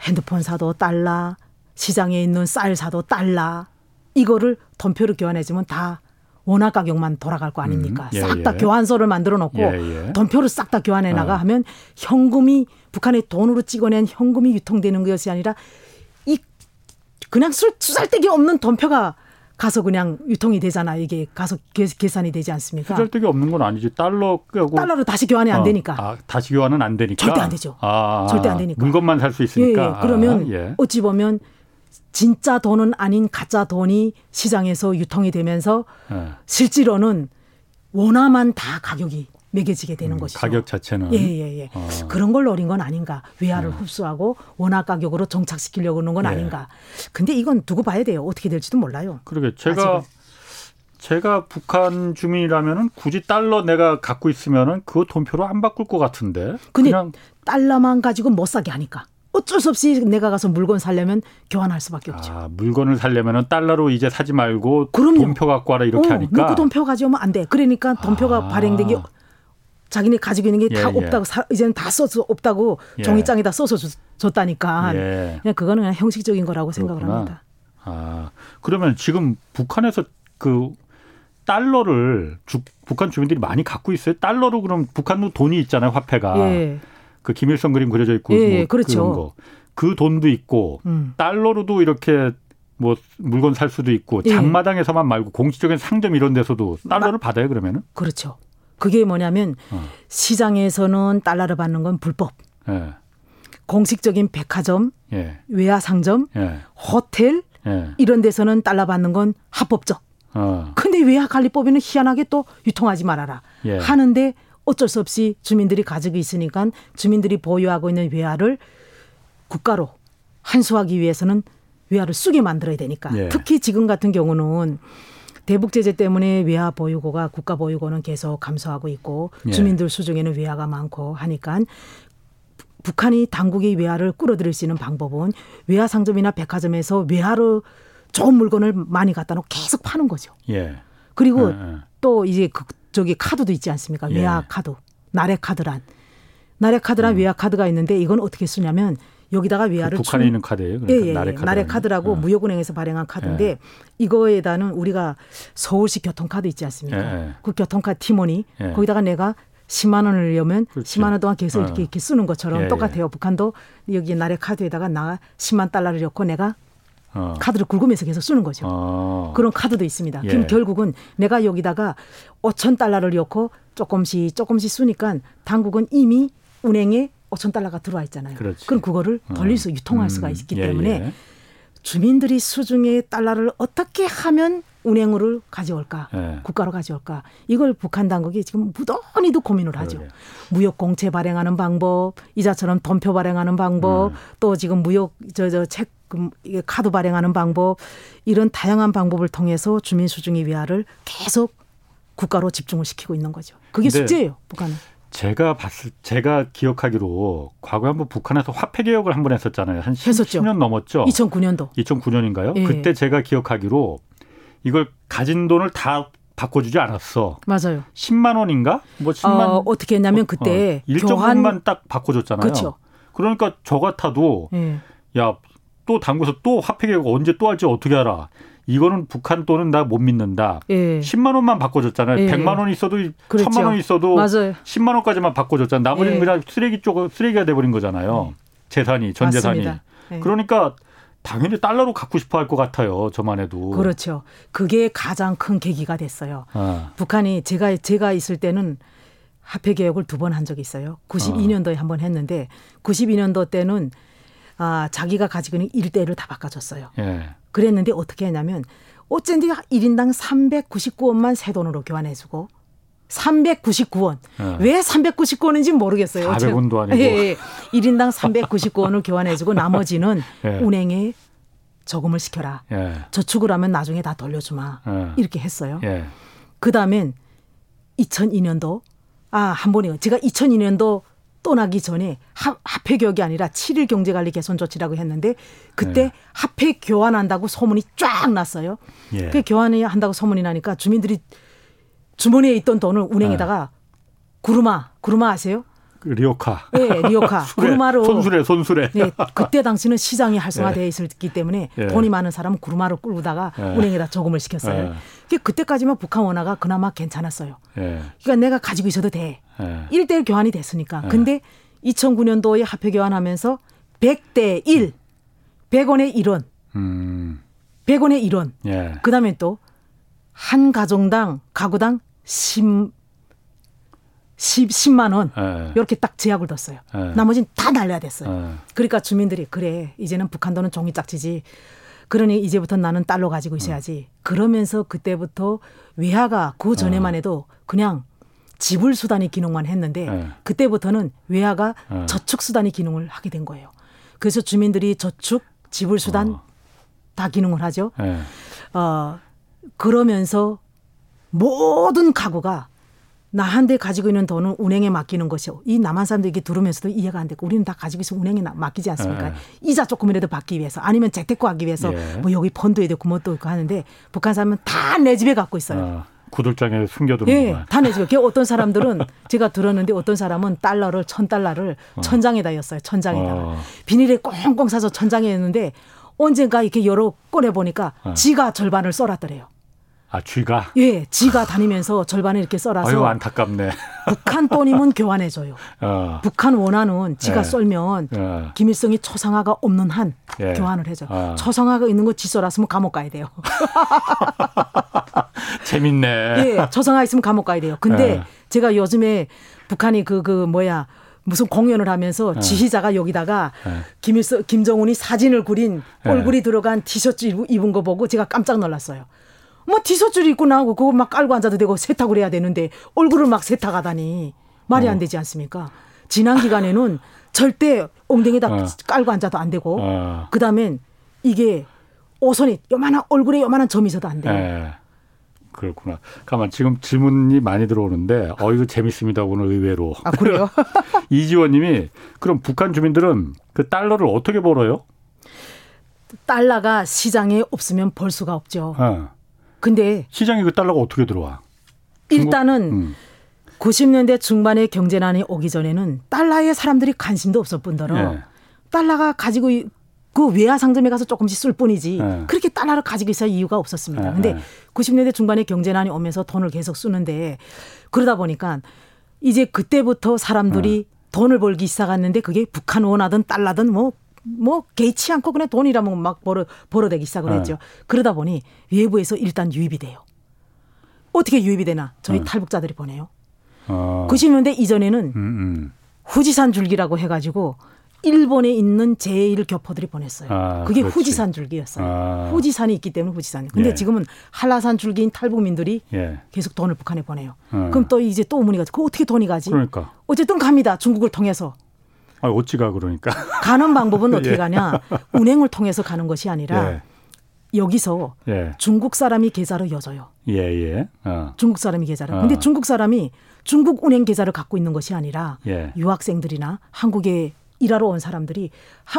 핸드폰 사도 달러, 시장에 있는 쌀 사도 달러, 이거를 돈표로 교환해주면 다 원화 가격만 돌아갈 거 아닙니까? 음, 예, 싹다 예. 교환소를 만들어 놓고 예, 예. 돈표를 싹 다 교환해 나가 어. 하면 현금이 북한의 돈으로 찍어낸 현금이 유통되는 것이 아니라 이 그냥 술 수살데기 없는 돈표가 가서 그냥 유통이 되잖아. 이게 가서 계산이 되지 않습니까? 수잘데기 없는 건 아니지. 달러 끄고 달러로 다시 교환이 안 어. 되니까. 아, 다시 교환은 안 되니까. 절대 안 되죠. 아, 절대 안 되니까. 물건만 살 수 있으니까. 예, 예. 그러면 아, 예. 어찌 보면 진짜 돈은 아닌 가짜 돈이 시장에서 유통이 되면서 네. 실제로는 원화만 다 가격이 매겨지게 되는 음, 것이죠. 가격 자체는 예예예. 예, 예. 어. 그런 걸 노린 건 아닌가. 외화를 네. 흡수하고 원화 가격으로 정착시키려고 하는 건 네. 아닌가. 근데 이건 두고 봐야 돼요. 어떻게 될지도 몰라요. 그러게 제가 아직은. 제가 북한 주민이라면은 굳이 달러 내가 갖고 있으면은 그거 돈표로 안 바꿀 것 같은데. 그냥 달러만 가지고 못 사게 하니까. 어쩔 수 없이 내가 가서 물건 살려면 교환할 수밖에 없죠. 아, 물건을 살려면 달러로 이제 사지 말고 그럼요. 돈표 갖고 와라 이렇게 어, 하니까. 놓고 돈표 가져오면 안 돼. 그러니까 돈표가 아. 발행된 게 자기네 가지고 있는 게다 예, 예, 없다고 사, 이제는 다 써서 없다고 예. 종이장에다 써서 줬 다니까. 예. 그냥 그거는 그냥 형식적인 거라고 그렇구나. 생각을 합니다. 아 그러면 지금 북한에서 그 달러를 주, 북한 주민들이 많이 갖고 있어요. 달러로 그럼 북한도 돈이 있잖아요, 화폐가. 예. 그 김일성 그림 그려져 있고 예, 뭐 그렇죠. 그 돈도 있고 음. 달러로도 이렇게 뭐 물건 살 수도 있고 예. 장마당에서만 말고 공식적인 상점 이런 데서도 달러를 마, 받아요 그러면은? 그렇죠. 그게 뭐냐면 어. 시장에서는 달러를 받는 건 불법. 예. 공식적인 백화점, 예. 외화 상점, 예. 호텔 예. 이런 데서는 달러 받는 건 합법적. 어. 근데 외화 관리법에는 희한하게 또 유통하지 말아라 예. 하는데 어쩔 수 없이 주민들이 가지고 있으니까 주민들이 보유하고 있는 외화를 국가로 환수하기 위해서는 외화를 쓰게 만들어야 되니까 예. 특히 지금 같은 경우는 대북 제재 때문에 외화 보유고가 국가 보유고는 계속 감소하고 있고 예. 주민들 수중에는 외화가 많고 하니까 북한이 당국이 외화를 끌어들일 수 있는 방법은 외화 상점이나 백화점에서 외화로 좋은 물건을 많이 갖다 놓고 계속 파는 거죠. 예. 그리고 예, 예. 또 이제 그 저기 카드도 있지 않습니까? 예. 외화 카드, 나래 카드란. 나래 카드란 음. 외화 카드가 있는데 이건 어떻게 쓰냐면 여기다가 외화를 그 북한에 주... 있는 카드예요. 그러니까 예, 예, 나래, 카드 나래 카드라고 어. 무역은행에서 발행한 카드인데 예. 이거에다는 우리가 서울시 교통카드 있지 않습니까? 예. 예. 그 교통카드 티머니 예. 거기다가 내가 10만 원을 내면 그렇지. 10만 원 동안 계속 어. 이렇게, 이렇게 쓰는 것처럼 예, 똑같아요. 북한도 여기 나래 카드에다가 나 10만 달러를 넣고 내가 어. 카드를 긁으면서 계속 쓰는 거죠. 어. 그런 카드도 있습니다. 예. 그럼 결국은 내가 여기다가 5천 달러를 넣고 조금씩 조금씩 쓰니까 당국은 이미 은행에 5천 달러가 들어와 있잖아요. 그렇지. 그럼 그거를 어. 돌려서 유통할 음. 수가 있기 예, 때문에 예. 주민들이 수중에 달러를 어떻게 하면 은행으로 가져올까, 예. 국가로 가져올까. 이걸 북한 당국이 지금 무던히도 고민을 하죠. 그러게. 무역 공채 발행하는 방법, 이자처럼 돈표 발행하는 방법, 음. 또 지금 무역 저저 책 그 이게 카드 발행하는 방법 이런 다양한 방법을 통해서 주민 수중의 위화를 계속 국가로 집중을 시키고 있는 거죠. 그게 숙제예요, 북한은. 제가 봤을 제가 기억하기로 과거에 한번 북한에서 화폐 개혁을 한 번 했었잖아요. 한 10, 했었죠. 10년 넘었죠. 2009년도. 2009년인가요? 예. 그때 제가 기억하기로 이걸 가진 돈을 다 바꿔주지 않았어. 맞아요. 10만 원인가? 뭐 10만 어, 어떻게 했냐면 그때 어, 일정 교환 부분만 딱 바꿔줬잖아요. 그렇죠. 그러니까 저 같아도 예. 야 또 당구에서 또 화폐 개혁 언제 또 할지 어떻게 알아? 이거는 북한 돈은 나 못 믿는다. 예. 10만 원만 바꿔줬잖아요. 예. 100만 원 있어도 그렇죠. 1000만 원 있어도 맞아요. 10만 원까지만 바꿔줬잖아요. 나머지는 예. 그냥 쓰레기 쪽 쓰레기가 돼버린 거잖아요. 재산이 전 재산이. 예. 그러니까 당연히 달러로 갖고 싶어 할 것 같아요. 저만 해도. 그렇죠. 그게 가장 큰 계기가 됐어요. 아, 북한이 제가 제가 있을 때는 화폐 개혁을 두 번 한 적이 있어요. 92년도에 한번 했는데 92년도 때는 아, 자기가 가지고 있는 일대를 다 바꿔줬어요. 예. 그랬는데 어떻게 했냐면 어쩐지 1인당 399원만 새 돈으로 교환해주고 399원. 예. 왜 399원인지 모르겠어요. 400원도 아니고. 예, 예. 1인당 399원을 교환해주고 나머지는 <laughs> 예. 은행에 저금을 시켜라. 예. 저축을 하면 나중에 다 돌려주마. 예. 이렇게 했어요. 예. 그 다음엔 2002년도 아, 한 번이요. 제가 2002년도 떠나기 전에 하, 화폐 교육이 아니라 7일 경제관리 개선 조치라고 했는데 그때 네. 화폐 교환한다고 소문이 쫙 났어요. 예. 그 교환이 한다고 소문이 나니까 주민들이 주머니에 있던 돈을 은행에다가 구르마, 구르마 아세요? 그 리오카. 네, 리오카. <laughs> 구르마로. 손수레, 손수레. 네, 그때 당시는 시장이 활성화되어 있었기 때문에 예. 돈이 많은 사람은 구르마로 끌고다가 예. 은행에다 저금을 시켰어요. 예. 그게 그때까지만 북한 원화가 그나마 괜찮았어요. 예. 그러니까 내가 가지고 있어도 돼. 예. 일대일 교환이 됐으니까. 네. 근데 2009년도에 화폐 교환하면서 100대 1, 100원에 1원, 음. 100원에 1원. 예. 그 다음에 또 한 가정당 가구당 10 10, 10만 원 예. 이렇게 딱 제약을 뒀어요. 네. 나머지는 다 날려야 됐어요. 예. 그러니까 주민들이 그래 이제는 북한 돈은 종이 짝지지. 그러니 이제부터 나는 달러 가지고 있어야지. 그러면서 그때부터 외화가 그 전에만 해도 그냥 지불 수단이 기능만 했는데 네. 그때부터는 외화가 네. 저축 수단이 기능을 하게 된 거예요. 그래서 주민들이 저축, 지불 수단 어. 다 기능을 하죠. 예. 어, 그러면서 모든 가구가 나한테 가지고 있는 돈은 은행에 맡기는 것이요. 이 남한 사람들이 이게 들으면서도 이해가 안 되고 우리는 다 가지고 은행에 나- 맡기지 않습니까? 예. 이자 조금이라도 받기 위해서 아니면 재테크 하기 위해서 예. 뭐 여기 펀드에 있고 뭐또 있고 하는데 북한 사람은 다 내 집에 갖고 있어요. 어, 구들장에 예, 숨겨두는구만. 다내 집에. 그 어떤 사람들은 제가 들었는데 어떤 사람은 달러를 천 달러를 천장에다 였어요. 천장에다가 어. 비닐에 꽁꽁 싸서 천장에 였는데 언젠가 이렇게 열어 꺼내 보니까 어. 지가 절반을 썰었더래요. 아, 쥐가. 예, 지가 다니면서 절반을 이렇게 썰어서 아유, 안타깝네. 북한 돈이면 교환해줘요. 어. 북한 원화는 지가 예. 썰면 예. 김일성이 초상화가 없는 한 예. 교환을 해줘. 아. 초상화가 있는 거 지썰었으면 감옥 가야 돼요. <laughs> 재밌네. 예, 초상화 있으면 감옥 가야 돼요. 근데 예. 제가 요즘에 북한이 그, 그, 뭐야, 무슨 공연을 하면서 지휘자가 여기다가 예. 김일성, 김정은이 사진을 그린 예. 얼굴이 들어간 티셔츠 입- 입은 거 보고 제가 깜짝 놀랐어요. 뭐 티셔츠를 입고 나오고 그거 막 깔고 앉아도 되고 세탁을 해야 되는데 얼굴을 막 세탁하다니 말이 어. 안 되지 않습니까? 지난 기간에는 절대 엉덩이에다 어. 깔고 앉아도 안 되고 어. 그다음엔 이게 오선이 요만한 얼굴에 요만한 점이 있어도 안 돼요. 예. 그렇구나. 가만 지금 질문이 많이 들어오는데 어 이거 재밌습니다 오늘 의외로. 아 그래요? <laughs> 이지원님이 그럼 북한 주민들은 그 달러를 어떻게 벌어요? 달러가 시장에 없으면 벌 수가 없죠. 어. 근데 시장에 그 달러가 어떻게 들어와? 일단은 음. 90년대 중반에 경제난이 오기 전에는 달러에 사람들이 관심도 없을 뿐더러 예. 달러가 가지고 이- 그 외화 상점에 가서 조금씩 쓸 뿐이지 예. 그렇게 달러를 가지고 있어야 이유가 없었습니다. 예, 근데 예. 90년대 중반에 경제난이 오면서 돈을 계속 쓰는데 그러다 보니까 이제 그때부터 사람들이 예. 돈을 벌기 시작했는데 그게 북한 원하든 달러든 뭐, 뭐 개의치 않고 그냥 돈이라면 막 벌어, 벌어대기 시작을 예. 했죠. 그러다 보니 외부에서 일단 유입이 돼요. 어떻게 유입이 되나? 저희 예. 탈북자들이 보내요. 어. 90년대 이전에는 음, 음. 후지산 줄기라고 해가지고 일본에 있는 제일 교포들이 보냈어요. 아, 그게 그렇지. 후지산 줄기였어요. 아. 후지산이 있기 때문에 후지산. 근데 예. 지금은 한라산 줄기인 탈북민들이 예. 계속 돈을 북한에 보내요. 어. 그럼 또 이제 또 가죠. 그 어떻게 돈이 가지? 그러니까. 어쨌든 갑니다. 중국을 통해서. 아, 어찌가 그러니까. <laughs> 가는 방법은 어떻게 예. 가냐? 운행을 통해서 가는 것이 아니라 예. 여기서 예. 중국 사람이 계좌를 여줘요. 예, 예. 어. 중국 사람이 계좌를. 어. 근데 중국 사람이 중국 운행 계좌를 갖고 있는 것이 아니라 예. 유학생들이나 한국에 일하러 온 사람들이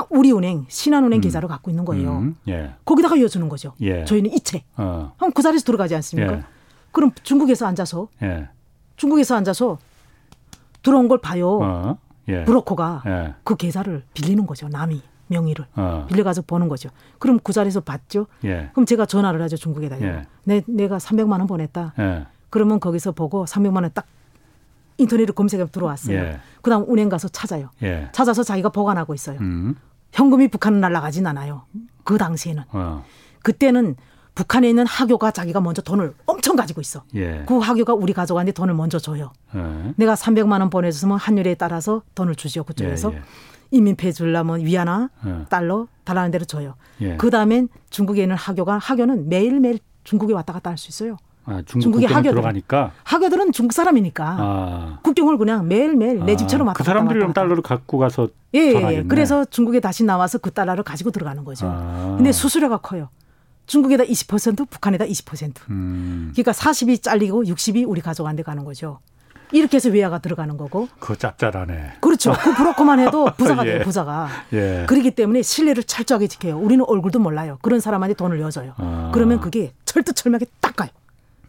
우리 은행, 신한은행 음. 계좌를 갖고 있는 거예요. 음. 예. 거기다가 이어주는 거죠. 예. 저희는 이체. 어. 그럼 그 자리에서 들어가지 않습니까? 예. 그럼 중국에서 앉아서 예. 중국에서 앉아서 들어온 걸 봐요. 어. 예. 브로커가 예. 그 계좌를 빌리는 거죠. 남이 명의를 어. 빌려가서 보는 거죠. 그럼 그 자리에서 받죠. 예. 그럼 제가 전화를 하죠 중국에다. 내 내가 300만 원 보냈다. 그러면 거기서 보고 300만 원 딱 인터넷으로 검색해 들어왔어요. 예. 그다음 은행 가서 찾아요. 예. 찾아서 자기가 보관하고 있어요. 음. 현금이 북한은 날아가진 않아요. 그 당시에는. 어. 그때는 북한에 있는 학교가 자기가 먼저 돈을 엄청 가지고 있어. 예. 그 학교가 우리 가족한테 돈을 먼저 줘요. 예. 내가 300만 원 보내줬으면 환율에 따라서 돈을 주죠. 그쪽에서. 예, 예. 인민폐 주려면 위안화, 예. 달러 달라는 대로 줘요. 그 다음엔 중국에 있는 학교가 학교는 매일매일 중국에 왔다 갔다 할 수 있어요. 아, 중국 의 학교들, 들어가니까 학교들은 중국 사람이니까 아. 국경을 그냥 매일 매일 내 아, 집처럼 왔다 그 사람들이 그럼 달러를 갖고 가서 예, 예. 그래서 중국에 다시 나와서 그 달러를 가지고 들어가는 거죠. 아. 근데 수수료가 커요. 중국에다 20% 북한에다 20%. 음. 그러니까 40이 잘리고 60이 우리 가족한테 가는 거죠. 이렇게 해서 외화가 들어가는 거고. 그거 짭짤하네. 그렇죠. 그 브로커만 해도 <laughs> 부자가 예. 돼요, 부자가. 예. 그렇기 때문에 신뢰를 철저하게 지켜요. 우리는 얼굴도 몰라요. 그런 사람한테 돈을 여줘요. 아. 그러면 그게 철두철미하게 딱 가요.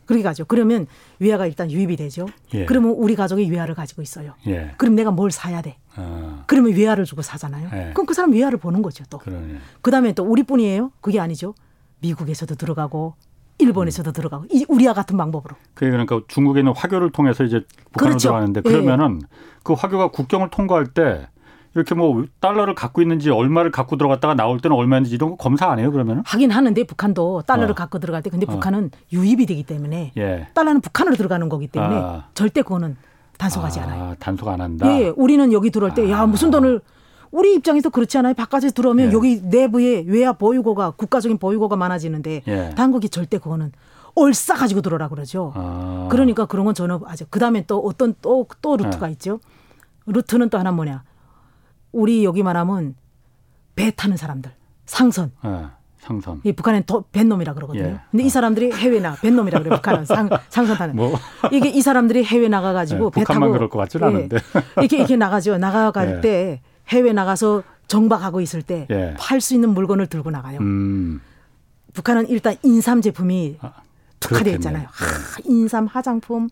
그렇게 가죠. 그러면 위화가 일단 유입이 되죠. 예. 그러면 우리 가족이 위화를 가지고 있어요. 예. 그럼 내가 뭘 사야 돼? 아. 그러면 위화를 주고 사잖아요. 예. 그럼 그 사람 위화를 보는 거죠 또. 그러네. 그다음에 또 우리뿐이에요? 그게 아니죠. 미국에서도 들어가고 일본에서도 음. 들어가고 이 우리와 같은 방법으로. 그게 그러니까 중국에는 화교를 통해서 이제 북한으로 그렇죠. 들어가는데 그러면은 예. 그 화교가 국경을 통과할 때 이렇게 뭐 달러를 갖고 있는지 얼마를 갖고 들어갔다가 나올 때는 얼마인지 이런 거 검사 안 해요 그러면? 하긴 하는데 북한도 달러를 어. 갖고 들어갈 때 근데 어. 북한은 유입이 되기 때문에 예. 달러는 북한으로 들어가는 거기 때문에 아. 절대 그거는 단속하지 아, 않아요. 단속 안 한다. 예, 우리는 여기 들어올 때야 아. 무슨 돈을 우리 입장에서 그렇지 않아요. 바깥에서 들어오면 예. 여기 내부에 외화 보유고가 국가적인 보유고가 많아지는데 예. 한국이 절대 그거는 얼싸 가지고 들어오라 그러죠. 아. 그러니까 그런 건 저는 아직 그다음에 또 어떤 또또 또 루트가 예. 있죠. 루트는 또 하나 뭐냐. 우리 여기 말하면 배 타는 사람들 상선. 네, 상선. 이 북한은 도, 뱃놈이라 그러거든요. 예. 근데 이 사람들이 해외 나 뱃놈이라 그래요. 북한은 <laughs> 상, 상선 타는. 뭐. 이게 이 사람들이 해외 나가 가지고 네, 배 타고 그럴 것 같지는 예. 않은데. 이렇게 이렇게 나가죠. 나가갈 예. 때 해외 나가서 정박하고 있을 때 팔수 예. 있는 물건을 들고 나가요. 음. 북한은 일단 인삼 제품이 아. 특화되어 있잖아요. 네. 하, 인삼 화장품,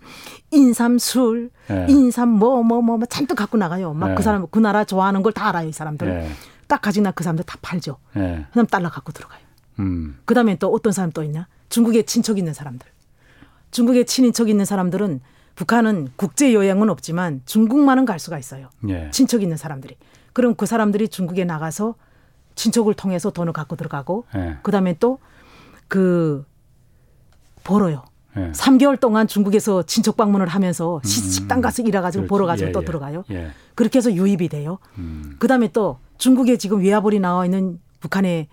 인삼 술, 네. 인삼 뭐 뭐뭐 뭐, 뭐 잔뜩 갖고 나가요. 막그 네. 사람 그 나라 좋아하는 걸 다 알아요, 이 사람들. 네. 딱 가지고 나그 사람들 다 팔죠. 네. 그다음 달러 갖고 들어가요. 음. 그다음에 또 어떤 사람 또 있냐? 중국에 친척 있는 사람들. 중국에 친인척 있는 사람들은 북한은 국제 여행은 없지만 중국만은 갈 수가 있어요. 예. 친척 있는 사람들이. 그럼 그 사람들이 중국에 나가서 친척을 통해서 돈을 갖고 들어가고 예. 그다음에 또 그 벌어요. 예. 3개월 동안 중국에서 친척 방문을 하면서 음. 식당 가서 일해가지고 벌어 가지고 예, 또 예. 들어가요. 예. 그렇게 해서 유입이 돼요. 음. 그 다음에 또 중국에 지금 외화벌이 나와 있는 북한의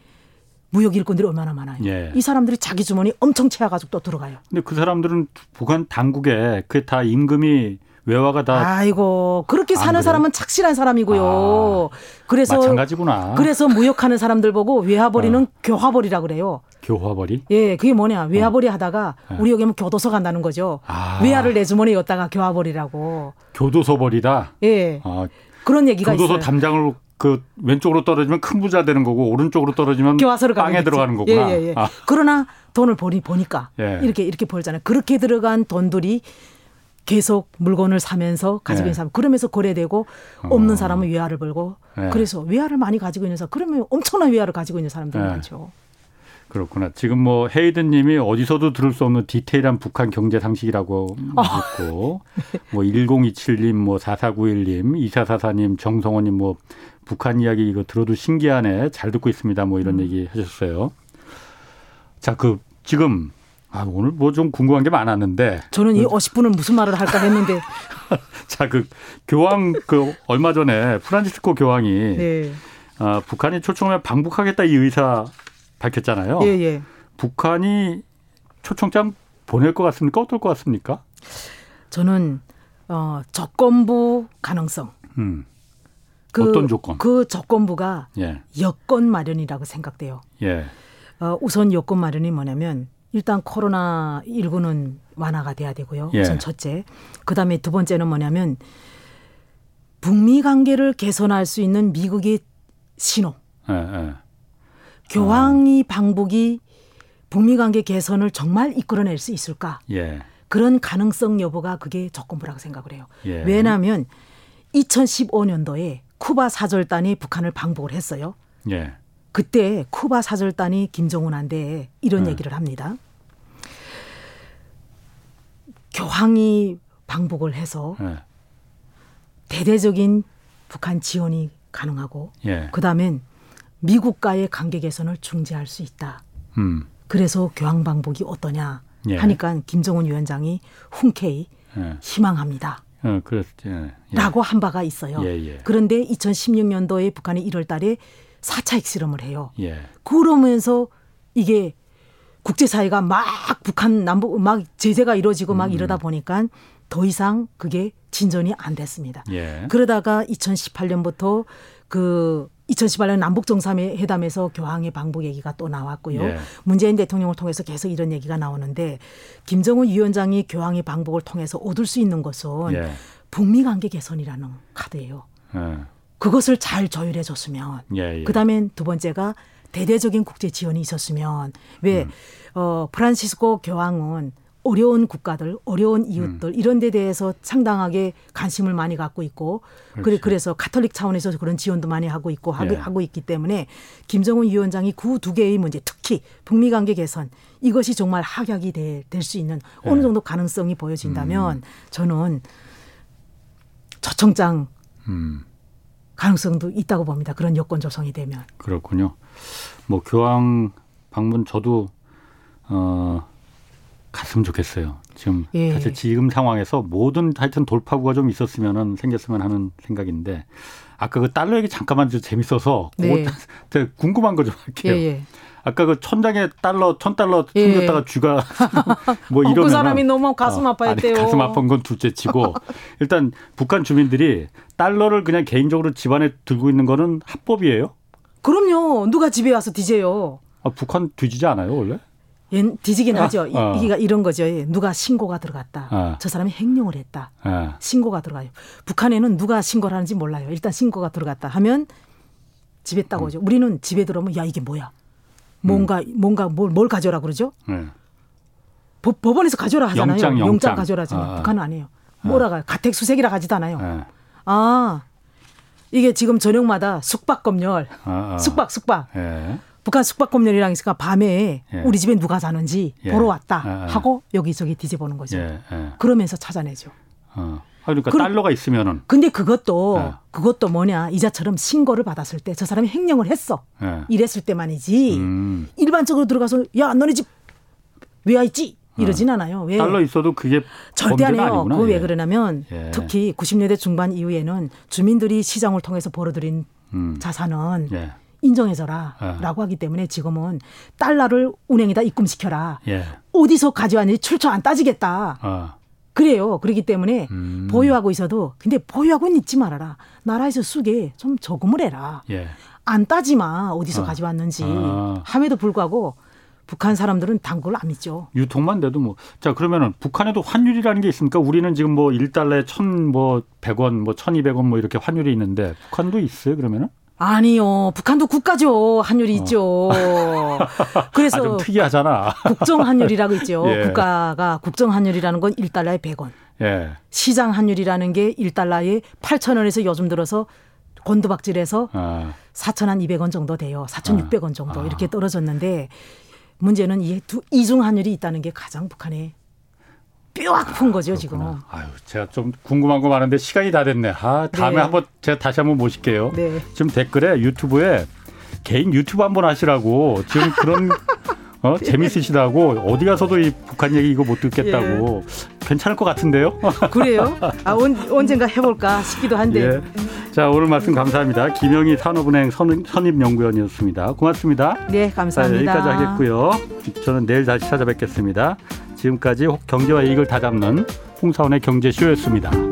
무역 일꾼들이 얼마나 많아요. 예. 이 사람들이 자기 주머니 엄청 채워가지고 또 들어가요. 근데 그 사람들은 북한 당국에 그게 다 임금이 외화가 다 아이고 그렇게 사는 사람은 착실한 사람이고요. 아, 그래서 마찬가지구나. 그래서 무역하는 사람들 보고 외화벌이는 어. 교화벌이라 그래요. 교화벌이? 예, 그게 뭐냐 외화벌이 어. 하다가 어. 우리 여기 면 교도소 간다는 거죠. 아. 외화를 내 주머니에 였다가 교화벌이라고. 교도소 벌이다. 예. 아, 그런 얘기가 교도소 있어요. 담장을 그 왼쪽으로 떨어지면 큰 부자 되는 거고 오른쪽으로 떨어지면 교화소를 빵에 들어가는 거구나. 예, 예, 예. 아. 그러나 돈을 보니 보니까 예. 이렇게 이렇게 벌잖아요. 그렇게 들어간 돈들이 계속 물건을 사면서 가지고 있는 네. 사람 그러면서 거래되고 없는 어. 사람은 외화를 벌고 네. 그래서 외화를 많이 가지고 있는 사람 그러면 엄청난 외화를 가지고 있는 사람들이 네. 많죠. 그렇구나. 지금 뭐 헤이든 님이 어디서도 들을 수 없는 디테일한 북한 경제 상식이라고 아. 있고 <laughs> 뭐 1027님 뭐 4491님 2444님 정성호님 뭐 북한 이야기 이거 들어도 신기하네. 잘 듣고 있습니다. 뭐 이런 음. 얘기 하셨어요. 자, 그 지금 아, 오늘 뭐 좀 궁금한 게 많았는데. 저는 이 50분은 무슨 말을 할까 했는데. <laughs> 자, 그 교황 그 얼마 전에 프란치스코 교황이 네. 아, 북한이 초청하면 방북하겠다 이 의사 밝혔잖아요. 예, 예. 북한이 초청장 보낼 것 같습니까? 어떨 것 같습니까? 저는 어, 조건부 가능성. 음. 그, 어떤 조건? 그 조건부가 예. 여건 마련이라고 생각돼요. 예. 어, 우선 여건 마련이 뭐냐면 일단 코로나 19는 완화가 돼야 되고요. 예. 우선 첫째. 그다음에 두 번째는 뭐냐면 북미 관계를 개선할 수 있는 미국의 신호. 예, 예. 교황이 아. 방북이 북미 관계 개선을 정말 이끌어낼 수 있을까? 예. 그런 가능성 여부가 그게 조건부라고 생각을 해요. 예. 왜냐하면 2015년도에 쿠바 사절단이 북한을 방북을 했어요. 예. 그때 쿠바 사절단이 김정은한테 이런 예. 얘기를 합니다. 교황이 방북을 해서 예. 대대적인 북한 지원이 가능하고 예. 그다음엔 미국과의 관계 개선을 중재할 수 있다. 음. 그래서 교황 방북이 어떠냐 예. 하니까 김정은 위원장이 흔쾌히 예. 희망합니다. 어, 예. 라고 한 바가 있어요. 그런데 2016년도에 북한이 1월 달에 4차 핵실험을 해요. 예. 그러면서 이게 국제사회가 막 북한 남북 막 제재가 이루어지고 막 음. 이러다 보니까 더 이상 그게 진전이 안 됐습니다. 예. 그러다가 2018년부터 그 2018년 남북 정상회담에서 교황의 방북 얘기가 또 나왔고요. 예. 문재인 대통령을 통해서 계속 이런 얘기가 나오는데 김정은 위원장이 교황의 방북을 통해서 얻을 수 있는 것은 예. 북미 관계 개선이라는 카드예요. 예. 그것을 잘 조율해 줬으면 예, 예. 그다음엔 두 번째가 대대적인 국제 지원이 있었으면 왜 음. 어, 프란시스코 교황은 어려운 국가들, 어려운 이웃들 음. 이런 데 대해서 상당하게 관심을 많이 갖고 있고 그래 그래서 카톨릭 차원에서 그런 지원도 많이 하고 있고 하고, 예. 하고 있기 때문에 김정은 위원장이 그 두 개의 문제 특히 북미 관계 개선 이것이 정말 합약이 될 수 있는 예. 어느 정도 가능성이 보여진다면 음. 저는 초청장 음. 가능성도 있다고 봅니다. 그런 여건 조성이 되면. 그렇군요. 뭐 교황 방문 저도 어 갔으면 좋겠어요. 지금 예. 사실 지금 상황에서 모든 하여튼 돌파구가 좀 있었으면은 생겼으면 하는 생각인데 아까 그 달러 얘기 잠깐만 좀 재밌어서 네. 그거 궁금한 거 좀 할게요. 예, 예. 아까 그 천장에 달러 천 달러 예. 숨겼다가 쥐가 <laughs> 뭐 이러면 어, 그 사람이 너무 가슴 어, 아파했대요. 아 가슴 아픈 건 둘째치고 <laughs> 일단 북한 주민들이 달러를 그냥 개인적으로 집안에 들고 있는 거는 합법이에요? 그럼요. 누가 집에 와서 뒤져요. 아, 북한 뒤지지 않아요 원래? 예, 뒤지긴 아, 하죠. 어. 이게 이런 거죠. 누가 신고가 들어갔다. 어. 저 사람이 행령을 했다. 어. 신고가 들어가요. 북한에는 누가 신고를 하는지 몰라요. 일단 신고가 들어갔다 하면 집에 딱 오죠. 음. 우리는 집에 들어오면 야 이게 뭐야? 뭔가 음. 뭔가 뭘, 뭘 가져라 그러죠? 네. 법, 법원에서 가져라 하잖아요. 영장, 영장. 영장 가져라 하잖아요. 아, 아. 북한은 아니에요. 뭐라가 가택 수색이라 하지도 않아요. 네. 아 이게 지금 저녁마다 숙박 검열, 아, 아. 숙박 숙박. 네. 북한 숙박 검열이랑 있으니까 밤에 예. 우리 집에 누가 자는지 예. 보러 왔다 예, 예. 하고 여기저기 뒤집어보는 거죠. 예, 예. 그러면서 찾아내죠. 어. 그러니까 그, 달러가 있으면은. 근데 그것도 그것도 뭐냐 이자처럼 신고를 받았을 때 저 사람이 횡령을 했어. 이랬을 때만이지. 음. 일반적으로 들어가서 야 너네 집 왜 와 있지? 이러진 않아요. 왜? 달러 있어도 그게 절대 안 해요. 그왜 예. 그러냐면 예. 특히 90년대 중반 이후에는 주민들이 시장을 통해서 벌어들인 음. 자산은 예. 인정해줘라라고 어. 하기 때문에 지금은 달러를 운행에다 입금시켜라. 예. 어디서 가져왔는지 출처 안 따지겠다. 어. 그래요. 그렇기 때문에 음. 보유하고 있어도 근데 보유하고는 있지 말아라. 나라에서 쓰게 좀 저금을 해라. 예. 안 따지 마. 어디서 어. 가져왔는지. 어. 함에도 불구하고 북한 사람들은 당국을 안 믿죠. 유통만 돼도 뭐. 자, 그러면은 북한에도 환율이라는 게 있습니까? 우리는 지금 뭐 1달러에 1,000뭐 100원, 뭐 1,200원 뭐 이렇게 환율이 있는데 북한도 있어요, 그러면은? 아니요. 북한도 국가죠. 환율이 어. 있죠. <laughs> 그래서 아, 좀 특이하잖아. 국정 환율이라고 있죠. <laughs> 예. 국가가 국정 환율이라는 건 1달러에 100원. 예. 시장 환율이라는 게 1달러에 8,000원에서 요즘 들어서 곤두박질해서 아. 4,200원 정도 돼요. 4,600원 정도 아. 이렇게 떨어졌는데 문제는 이 두 이중 환율이 있다는 게 가장 북한의 뼈 아픈 거죠 그렇구나. 지금. 아유, 제가 좀 궁금한 거 많은데 시간이 다 됐네. 아 다음에 네. 한번 제가 다시 한번 모실게요. 네. 지금 댓글에 유튜브에 개인 유튜브 한번 하시라고 지금 그런 <laughs> 어? 네. 재밌으시다고 어디 가서도 이 북한 얘기 이거 못 듣겠다고 예. 괜찮을 것 같은데요? <laughs> 그래요? 아 언, 언젠가 해볼까 싶기도 한데. 예. 자 오늘 말씀 감사합니다. 김영희 산업은행 선임연구원이었습니다. 고맙습니다. 네 감사합니다. 자, 여기까지 하겠고요. 저는 내일 다시 찾아뵙겠습니다. 지금까지 경제와 이익을 다잡는 홍사원의 경제쇼였습니다.